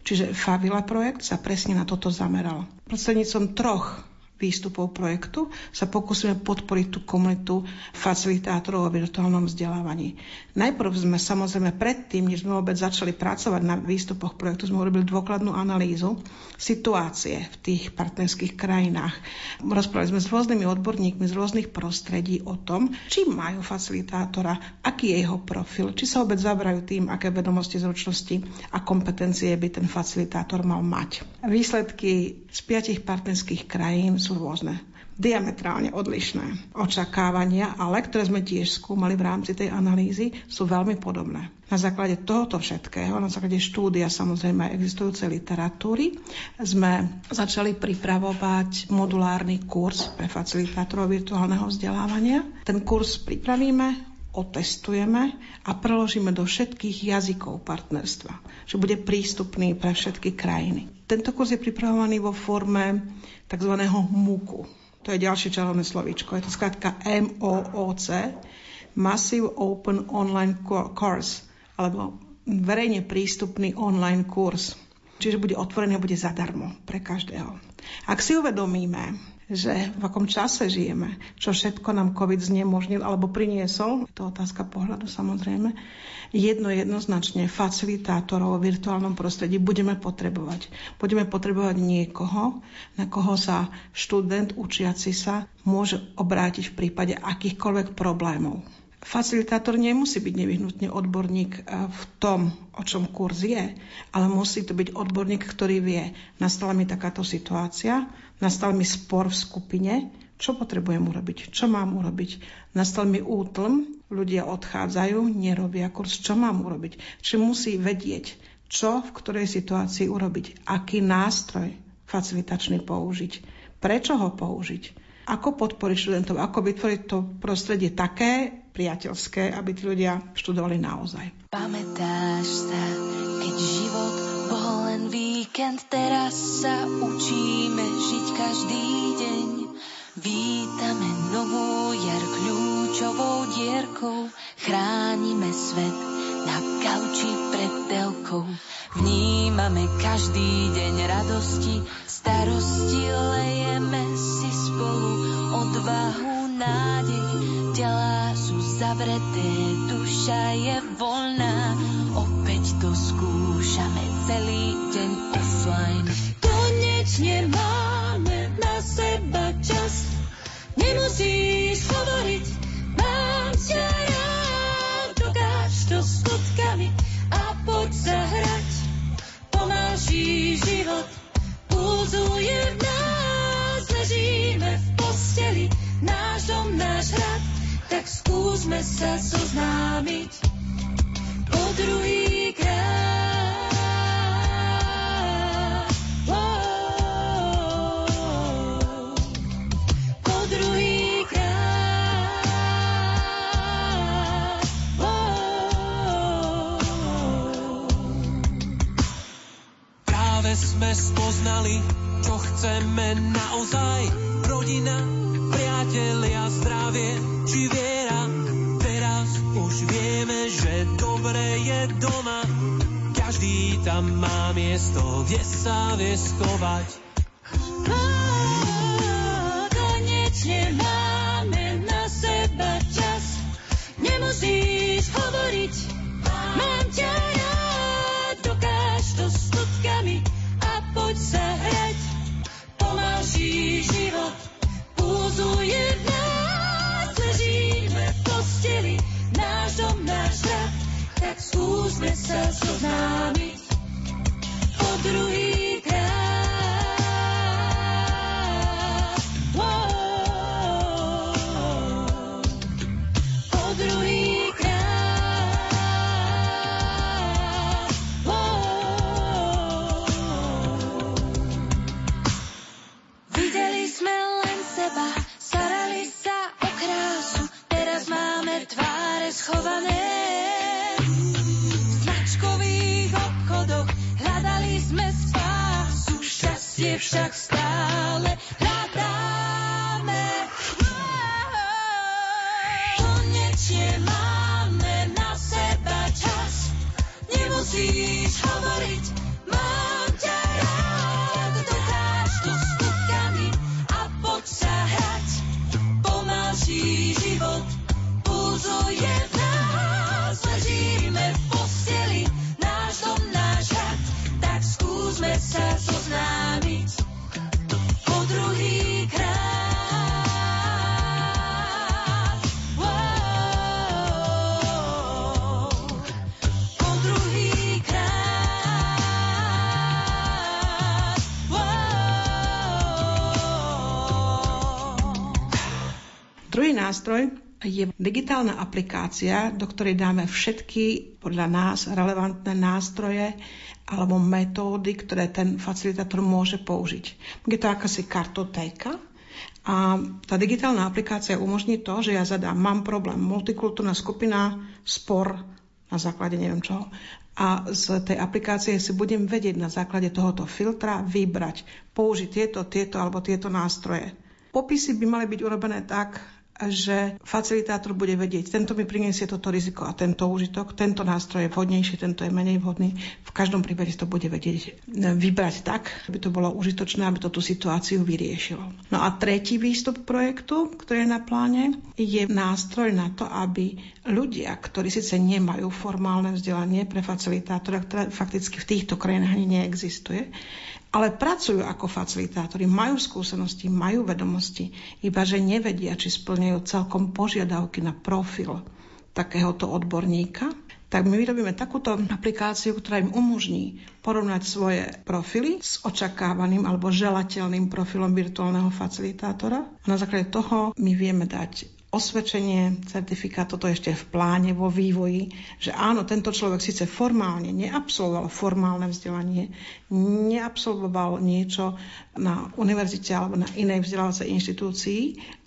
Čiže Favila projekt sa presne na toto zameral. Prostredníctvom troch výstupov projektu sa pokúsime podporiť tú komunitu facilitátorov o virtuálnom vzdelávaní. Najprv sme samozrejme predtým, než sme vôbec začali pracovať na výstupoch projektu, sme urobili dôkladnú analýzu situácie v tých partnerských krajinách. Rozprávali sme s rôznymi odborníkmi z rôznych prostredí o tom, či majú facilitátora, aký je jeho profil, či sa vôbec zabrajú tým, aké vedomosti, zručnosti a kompetencie by ten facilitátor mal mať. Výsledky z piatich partnerských krajín sú rôzne diametrálne odlišné očakávania, ale ktoré sme tiež skúmali v rámci tej analýzy, sú veľmi podobné. Na základe tohoto všetkého, na základe štúdia samozrejme aj existujúcej literatúry, sme začali pripravovať modulárny kurz pre facilitátorov virtuálneho vzdelávania. Ten kurz pripravíme, otestujeme a preložíme do všetkých jazykov partnerstva, že bude prístupný pre všetky krajiny. Tento kurz je pripravovaný vo forme tzv. MOOCu. To je ďalšie čarovné slovíčko. Je to skrátka MOOC, Massive Open Online Course, alebo verejne prístupný online kurz. Čiže bude otvorený a bude zadarmo pre každého. Ak si uvedomíme, že v akom čase žijeme, čo všetko nám COVID znemožnil alebo priniesol, to otázka pohľadu samozrejme, jedno jednoznačne facilitátorov v virtuálnom prostredí budeme potrebovať. Budeme potrebovať niekoho, na koho sa študent učiaci sa môže obrátiť v prípade akýchkoľvek problémov. Facilitátor nemusí byť nevyhnutne odborník eh, v tom, o čom kurz je, ale musí to byť odborník, ktorý vie, nastala mi takáto situácia, nastal mi spor v skupine, čo potrebujem urobiť, čo mám urobiť. Nastal mi útlm, ľudia odchádzajú, nerobia kurz, čo mám urobiť. Čiže musí vedieť, čo v ktorej situácii urobiť, aký nástroj facilitačný použiť, prečo ho použiť, ako podporiť študentov, ako vytvoriť to prostredie také, priateľské, aby tí ľudia študovali naozaj. Pamätáš sa, keď život bol len víkend, teraz sa učíme žiť každý deň. Vítame novú jar kľúčovou dierkou, chránime svet na kauči pred telkou. Vnímame každý deň radosti, starosti, lejeme si spolu odvahu, nádej, telá sú zavreté, duša je voľná. Opäť to skúšame celý deň offline. Konečne máme na seba čas, nemusíš hovoriť, mám ťa rád, dokáž to skutkami a poď sa hrať. Pomáší život, tancuje v nás, ležíme v posteli, náš dom, náš hrad, tak skúsme sa zoznámiť po druhý krát. Chceme naozaj. Rodina, priatelia, zdravie či viera. Teraz už vieme, že dobre je doma. Každý tam má miesto, kde sa vie skovať. Nástroj je digitálna aplikácia, do ktorej dáme všetky podľa nás relevantné nástroje alebo metódy, ktoré ten facilitátor môže použiť. Je to akási kartotéka a tá digitálna aplikácia umožní to, že ja zadám, mám problém, multikultúrna skupina, spor na základe neviem čoho. A z tej aplikácie si budem vedieť na základe tohoto filtra vybrať, použiť tieto, tieto alebo tieto nástroje. Popisy by mali byť urobené tak, že facilitátor bude vedieť, tento mi priniesie toto riziko a tento užitok, tento nástroj je vhodnejší, tento je menej vhodný. V každom prípade to bude vedieť vybrať tak, aby to bolo užitočné, aby to tú situáciu vyriešilo. No a tretí výstup projektu, ktorý je na pláne, je nástroj na to, aby ľudia, ktorí síce nemajú formálne vzdelanie pre facilitátora, ktoré fakticky v týchto krajinách ani neexistuje, ale pracujú ako facilitátori, majú skúsenosti, majú vedomosti, iba že nevedia, či splňajú celkom požiadavky na profil takéhoto odborníka, tak my vyrobíme takúto aplikáciu, ktorá im umožní porovnať svoje profily s očakávaným alebo želateľným profilom virtuálneho facilitátora. A na základe toho my vieme dať osvedčenie, certifikát, toto ešte v pláne, vo vývoji, že áno, tento človek síce formálne neabsolvoval formálne vzdelanie, neabsolvoval niečo na univerzite alebo na inej vzdelávacej inštitúcii,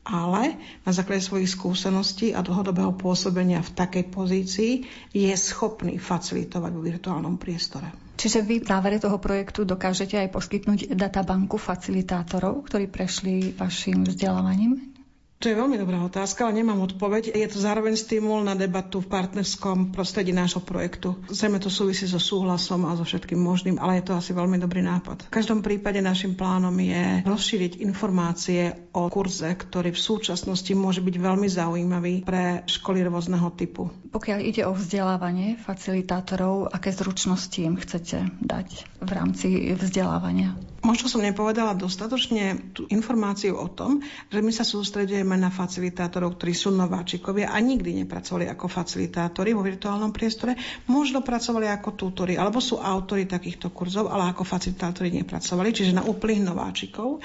ale na základe svojich skúseností a dlhodobého pôsobenia v takej pozícii je schopný facilitovať vo virtuálnom priestore. Čiže vy v závere toho projektu dokážete aj poskytnúť databanku facilitátorov, ktorí prešli vašim vzdelávaním? To je veľmi dobrá otázka, ale nemám odpoveď. Je to zároveň stimul na debatu v partnerskom prostredí nášho projektu. Zrejme to súvisí so súhlasom a so všetkým možným, ale je to asi veľmi dobrý nápad. V každom prípade našim plánom je rozšíriť informácie o kurze, ktorý v súčasnosti môže byť veľmi zaujímavý pre školy rôzneho typu. Pokiaľ ide o vzdelávanie facilitátorov, aké zručnosti im chcete dať v rámci vzdelávania? Možno som nepovedala dostatočne tú informáciu o tom, že my sa sústredujeme na facilitátorov, ktorí sú nováčikovia a nikdy nepracovali ako facilitátori vo virtuálnom priestore. Možno pracovali ako tutori, alebo sú autori takýchto kurzov, ale ako facilitátori nepracovali, čiže na úplných nováčikov.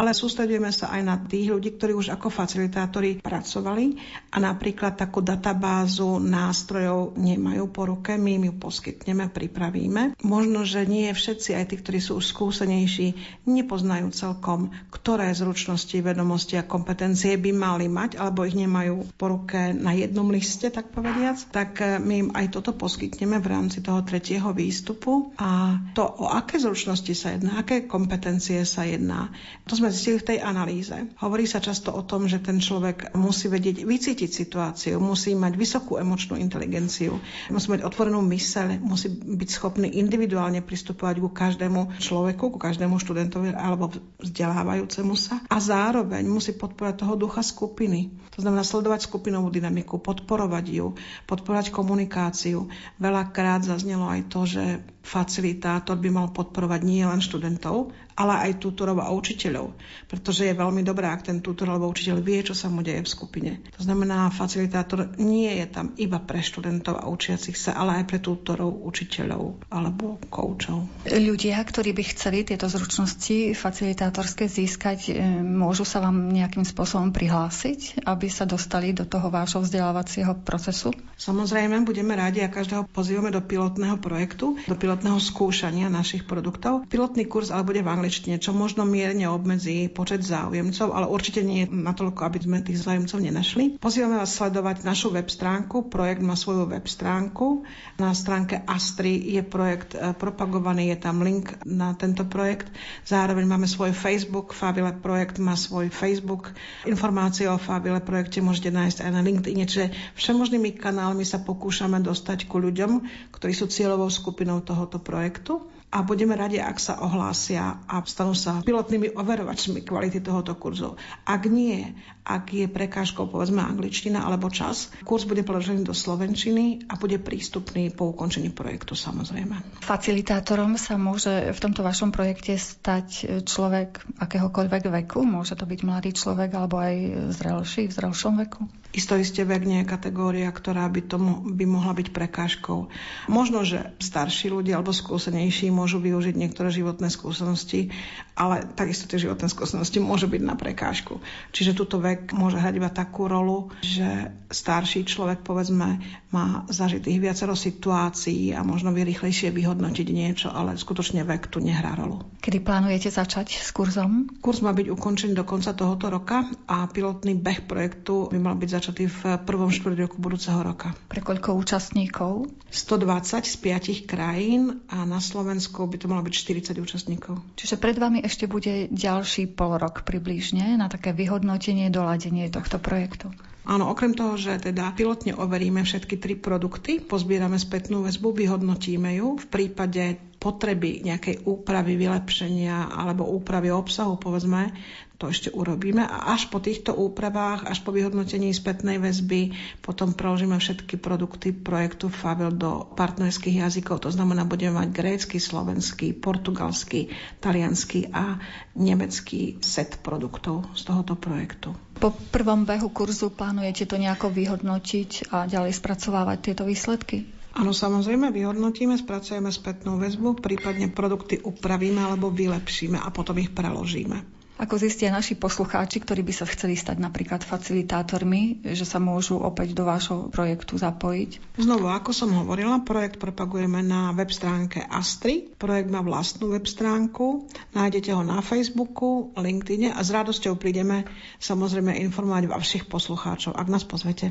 Ale sústredujeme sa aj na tých ľudí, ktorí už ako facilitátori pracovali a napríklad takú databázu nástrojov nemajú po ruke, my im ju poskytneme, pripravíme. Možno, že nie všetci, aj tí, ktorí sú už skúsenejší, mladší nepoznajú celkom, ktoré zručnosti, vedomosti a kompetencie by mali mať, alebo ich nemajú po ruke na jednom liste, tak povediac, tak eh, my im aj toto poskytneme v rámci toho tretieho výstupu. A to, o aké zručnosti sa jedná, aké kompetencie sa jedná, to sme zistili v tej analýze. Hovorí sa často o tom, že ten človek musí vedieť vycítiť situáciu, musí mať vysokú emočnú inteligenciu, musí mať otvorenú myseľ, musí byť schopný individuálne pristupovať ku každému človeku, ku každému každému študentovi alebo vzdelávajúcemu sa a zároveň musí podporovať toho ducha skupiny. To znamená sledovať skupinovú dynamiku, podporovať ju, podporovať komunikáciu. Veľakrát zaznelo aj to, že facilitátor by mal podporovať nie len študentov, ale aj tutorov a učiteľov. Pretože je veľmi dobré, ak ten tutor alebo učiteľ vie, čo sa mu deje v skupine. To znamená, facilitátor nie je tam iba pre študentov a učiacich sa, ale aj pre tutorov, učiteľov alebo koučov. Ľudia, ktorí by chceli tieto zručnosti facilitátorské získať, e, môžu sa vám nejakým spôsobom prihlásiť, aby sa dostali do toho vášho vzdelávacieho procesu? Samozrejme, budeme rádi a každého pozývame do pilotného projektu, do pilotného pilotného skúšania našich produktov. Pilotný kurz ale bude v angličtine, čo možno mierne obmedzí počet záujemcov, ale určite nie natoľko, aby sme tých záujemcov nenašli. Pozývame vás sledovať našu web stránku. Projekt má svoju web stránku. Na stránke Astri je projekt e, propagovaný, je tam link na tento projekt. Zároveň máme svoj Facebook, Fabile projekt má svoj Facebook. Informácie o Fabile projekte môžete nájsť aj na LinkedIn, čiže všemožnými kanálmi sa pokúšame dostať ku ľuďom, ktorí sú cieľovou skupinou toho tohoto projektu a budeme radi, ak sa ohlásia a stanú sa pilotnými overovačmi kvality tohoto kurzu. Ak nie, ak je prekážkou povedzme angličtina alebo čas, kurz bude preložený do slovenčiny a bude prístupný po ukončení projektu samozrejme. Facilitátorom sa môže v tomto vašom projekte stať človek akéhokoľvek veku? Môže to byť mladý človek alebo aj zrelší, v zrelšom veku? Isto isté vek nie je kategória, ktorá by, tomu, by mohla byť prekážkou. Možno, že starší ľudia alebo skúsenejší môžu využiť niektoré životné skúsenosti, ale takisto tie životné skúsenosti môžu byť na prekážku. Čiže túto vek môže hrať iba takú rolu, že starší človek, povedzme, má zažitých viacero situácií a možno vie rýchlejšie vyhodnotiť niečo, ale skutočne vek tu nehrá rolu. Kedy plánujete začať s kurzom? Kurz má byť ukončený do konca tohoto roka a pilotný beh projektu by mal byť začatý v prvom štvrť roku budúceho roka. Pre koľko účastníkov? 120 z 5 krajín a na Slovensku by to malo byť 40 účastníkov. Čiže pred vami ešte bude ďalší pol rok približne na také vyhodnotenie, doladenie tohto projektu. Áno, okrem toho, že teda pilotne overíme všetky tri produkty, pozbierame spätnú väzbu, vyhodnotíme ju. V prípade potreby nejakej úpravy, vylepšenia alebo úpravy obsahu, povedzme, to ešte urobíme a až po týchto úpravách, až po vyhodnotení spätnej väzby, potom preložíme všetky produkty projektu Favel do partnerských jazykov. To znamená, budeme mať grécky, slovenský, portugalský, talianský a nemecký set produktov z tohoto projektu. Po prvom behu kurzu plánujete to nejako vyhodnotiť a ďalej spracovávať tieto výsledky? Áno, samozrejme, vyhodnotíme, spracujeme spätnú väzbu, prípadne produkty upravíme alebo vylepšíme a potom ich preložíme. Ako zistia naši poslucháči, ktorí by sa chceli stať napríklad facilitátormi, že sa môžu opäť do vášho projektu zapojiť? Znovu, ako som hovorila, projekt propagujeme na web stránke Astri. Projekt má vlastnú web stránku, nájdete ho na Facebooku, LinkedIne a s radosťou prídeme samozrejme informovať vašich poslucháčov, ak nás pozvete.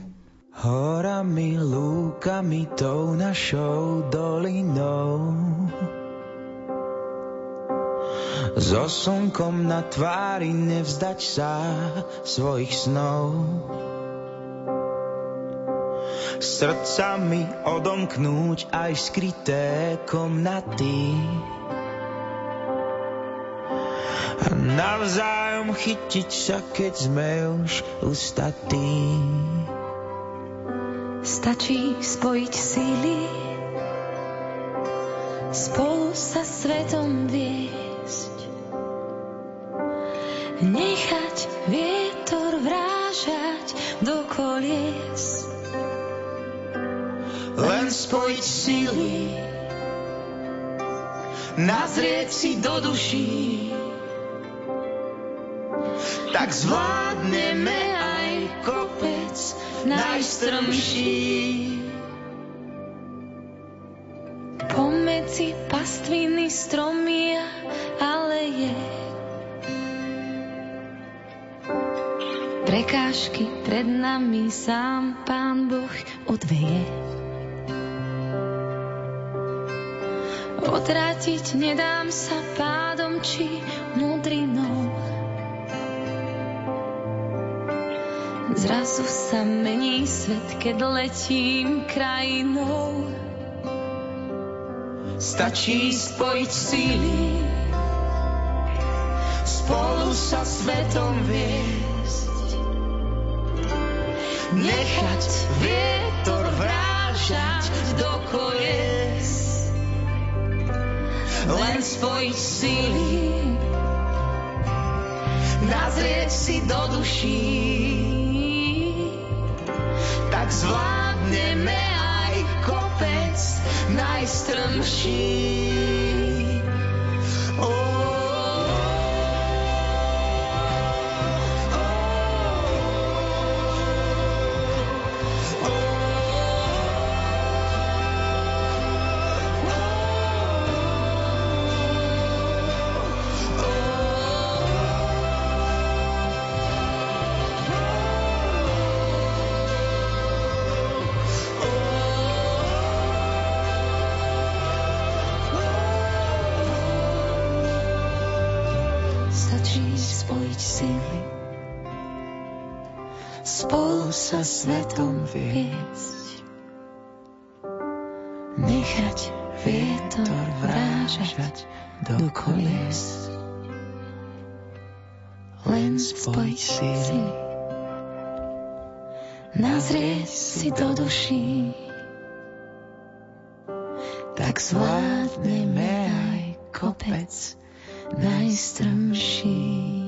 Horami, lúkami, tou našou dolinou so slnkom na tvári nevzdať sa svojich snov. Srdcami odomknúť aj skryté komnaty. A navzájom chytiť sa, keď sme už ustatí. Stačí spojiť síly, spolu sa svetom viesť Nechať vietor vrážať do kolies. Len spojiť síly, nazrieť si do duší. Tak zvládneme aj kopec najstrmší. Pomedzi pastviny stromy a aleje. Prekážky pred nami sám Pán Boh odveje. Odrátiť nedám sa pádom či mudrinou. Zrazu sa mení svet, keď letím krajinou. Stačí spojiť síly, spolu sa svetom viesť. Nechať vietor vrážať do kolies. Len spojiť síly, nazrieť si do duší. Tak zvládneme aj kopec najstrmší. Síly, spolu sa svetom viesť. Nechať vietor vrážať do kolies. Len spojiť síly, nazrieť si do duší. Tak zvládneme aj kopec najstrmší.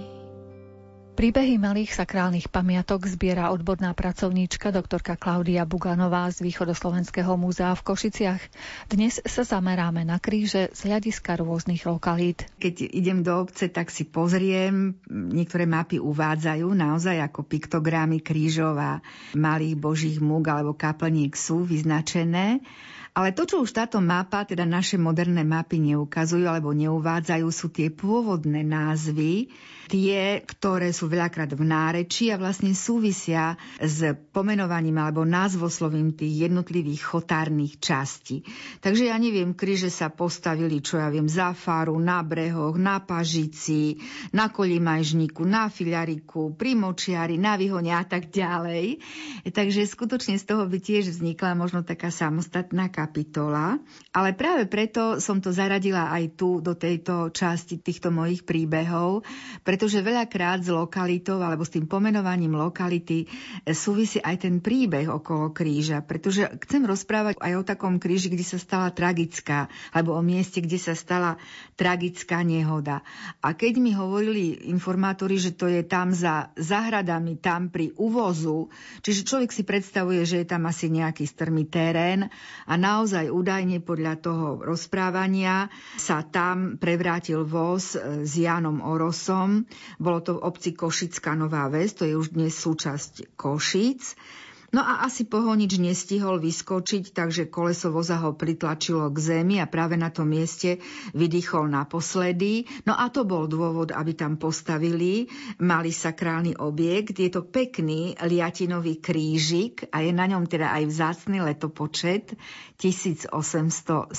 Príbehy malých sakrálnych pamiatok zbiera odborná pracovníčka doktorka Klaudia Buganová z Východoslovenského múzea v Košiciach. Dnes sa zameráme na kríže z hľadiska rôznych lokalít. Keď idem do obce, tak si pozriem, niektoré mapy uvádzajú naozaj ako piktogramy krížov a malých božích múk alebo kaplník sú vyznačené. Ale to, čo už táto mapa, teda naše moderné mapy neukazujú alebo neuvádzajú, sú tie pôvodné názvy, tie, ktoré sú veľakrát v nárečí a vlastne súvisia s pomenovaním alebo názvoslovím tých jednotlivých chotárnych častí. Takže ja neviem, kríže sa postavili, čo ja viem, za faru, na brehoch, na pažici, na kolimajžníku, na filiariku, pri močiari, na vyhone a tak ďalej. Takže skutočne z toho by tiež vznikla možno taká samostatná kapitola. Ale práve preto som to zaradila aj tu do tejto časti týchto mojich príbehov, pretože veľakrát s lokalitou alebo s tým pomenovaním lokality súvisí aj ten príbeh okolo kríža, pretože chcem rozprávať aj o takom kríži, kde sa stala tragická, alebo o mieste, kde sa stala tragická nehoda. A keď mi hovorili informátori, že to je tam za záhradami, tam pri uvozu, čiže človek si predstavuje, že je tam asi nejaký strmý terén a naozaj údajne podľa toho rozprávania sa tam prevrátil voz s Jánom Orosom. Bolo to v obci Košická Nová Ves, to je už dnes súčasť Košic. No a asi pohonič nestihol vyskočiť, takže koleso voza ho pritlačilo k zemi a práve na tom mieste vydýchol naposledy. No a to bol dôvod, aby tam postavili malý sakrálny objekt. Je to pekný liatinový krížik a je na ňom teda aj vzácny letopočet 1878.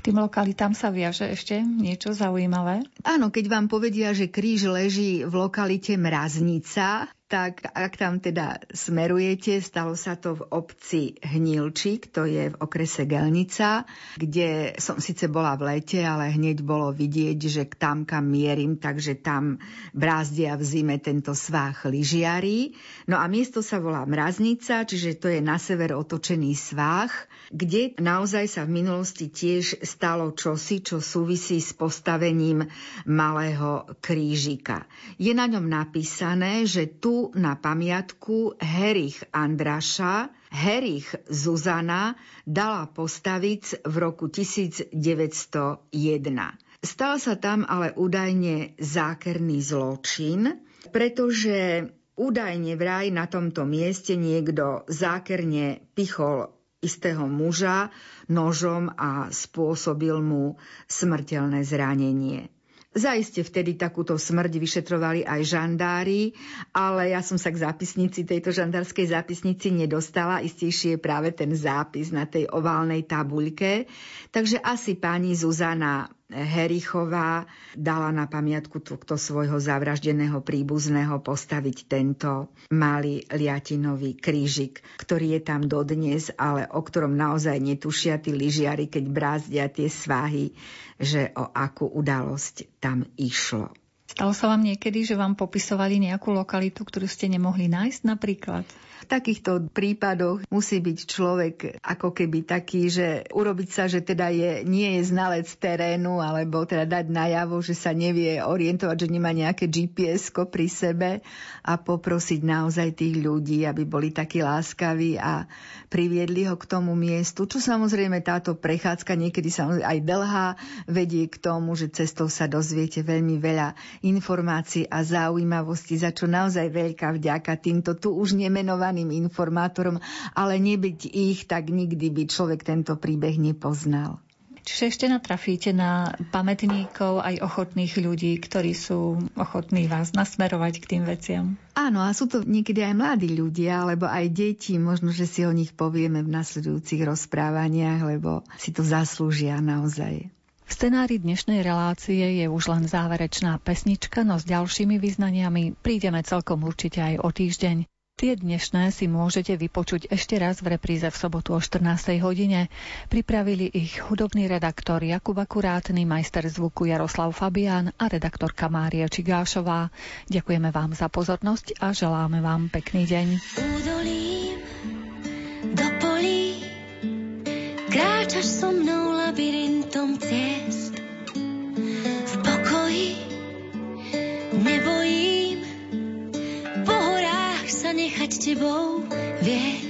Tým lokalitám sa viaže ešte niečo zaujímavé? Áno, keď vám povedia, že kríž leží v lokalite Mraznica, tak ak tam teda smerujete, stalo sa to v obci Hnilčík, to je v okrese Gelnica, kde som síce bola v lete, ale hneď bolo vidieť, že tam, kam mierim, takže tam brázdia v zime tento svách lyžiarí. No a miesto sa volá Mraznica, čiže to je na sever otočený svách, kde naozaj sa v minulosti tiež stalo čosi, čo súvisí s postavením malého krížika. Je na ňom napísané, že tu na pamiatku Herich Andraša Herich Zuzana dala postaviť v roku 1901. Stal sa tam ale údajne zákerný zločin, pretože údajne vraj na tomto mieste niekto zákerne pichol istého muža nožom a spôsobil mu smrteľné zranenie. Zaiste vtedy takúto smrť vyšetrovali aj žandári, ale ja som sa k zápisnici tejto žandárskej zápisnici nedostala. Istejšie je práve ten zápis na tej oválnej tabuľke. Takže asi pani Zuzana Herichová dala na pamiatku tohto svojho zavraždeného príbuzného postaviť tento malý liatinový krížik, ktorý je tam dodnes, ale o ktorom naozaj netušia tí lyžiari, keď brázdia tie svahy, že o akú udalosť tam išlo. Stalo sa vám niekedy, že vám popisovali nejakú lokalitu, ktorú ste nemohli nájsť napríklad? V takýchto prípadoch musí byť človek ako keby taký, že urobiť sa, že teda je, nie je znalec terénu, alebo teda dať najavo, že sa nevie orientovať, že nemá nejaké gps pri sebe a poprosiť naozaj tých ľudí, aby boli takí láskaví a priviedli ho k tomu miestu, čo samozrejme táto prechádzka niekedy samozrejme aj dlhá vedie k tomu, že cestou sa dozviete veľmi veľa informácií a zaujímavostí, za čo naozaj veľká vďaka týmto tu už nemenovaným zvaným informátorom, ale nebyť ich, tak nikdy by človek tento príbeh nepoznal. Čiže ešte natrafíte na pamätníkov aj ochotných ľudí, ktorí sú ochotní vás nasmerovať k tým veciam. Áno, a sú to niekedy aj mladí ľudia, alebo aj deti. Možno, že si o nich povieme v nasledujúcich rozprávaniach, lebo si to zaslúžia naozaj. V scenári dnešnej relácie je už len záverečná pesnička, no s ďalšími vyznaniami prídeme celkom určite aj o týždeň. Tie dnešné si môžete vypočuť ešte raz v repríze v sobotu o 14. hodine. Pripravili ich hudobný redaktor Jakub Akurátny, majster zvuku Jaroslav Fabián a redaktorka Mária Čigášová. Ďakujeme vám za pozornosť a želáme vám pekný deň. Údolím do polí kráčaš so mnou labyrintom ciest nechať tebou viesť.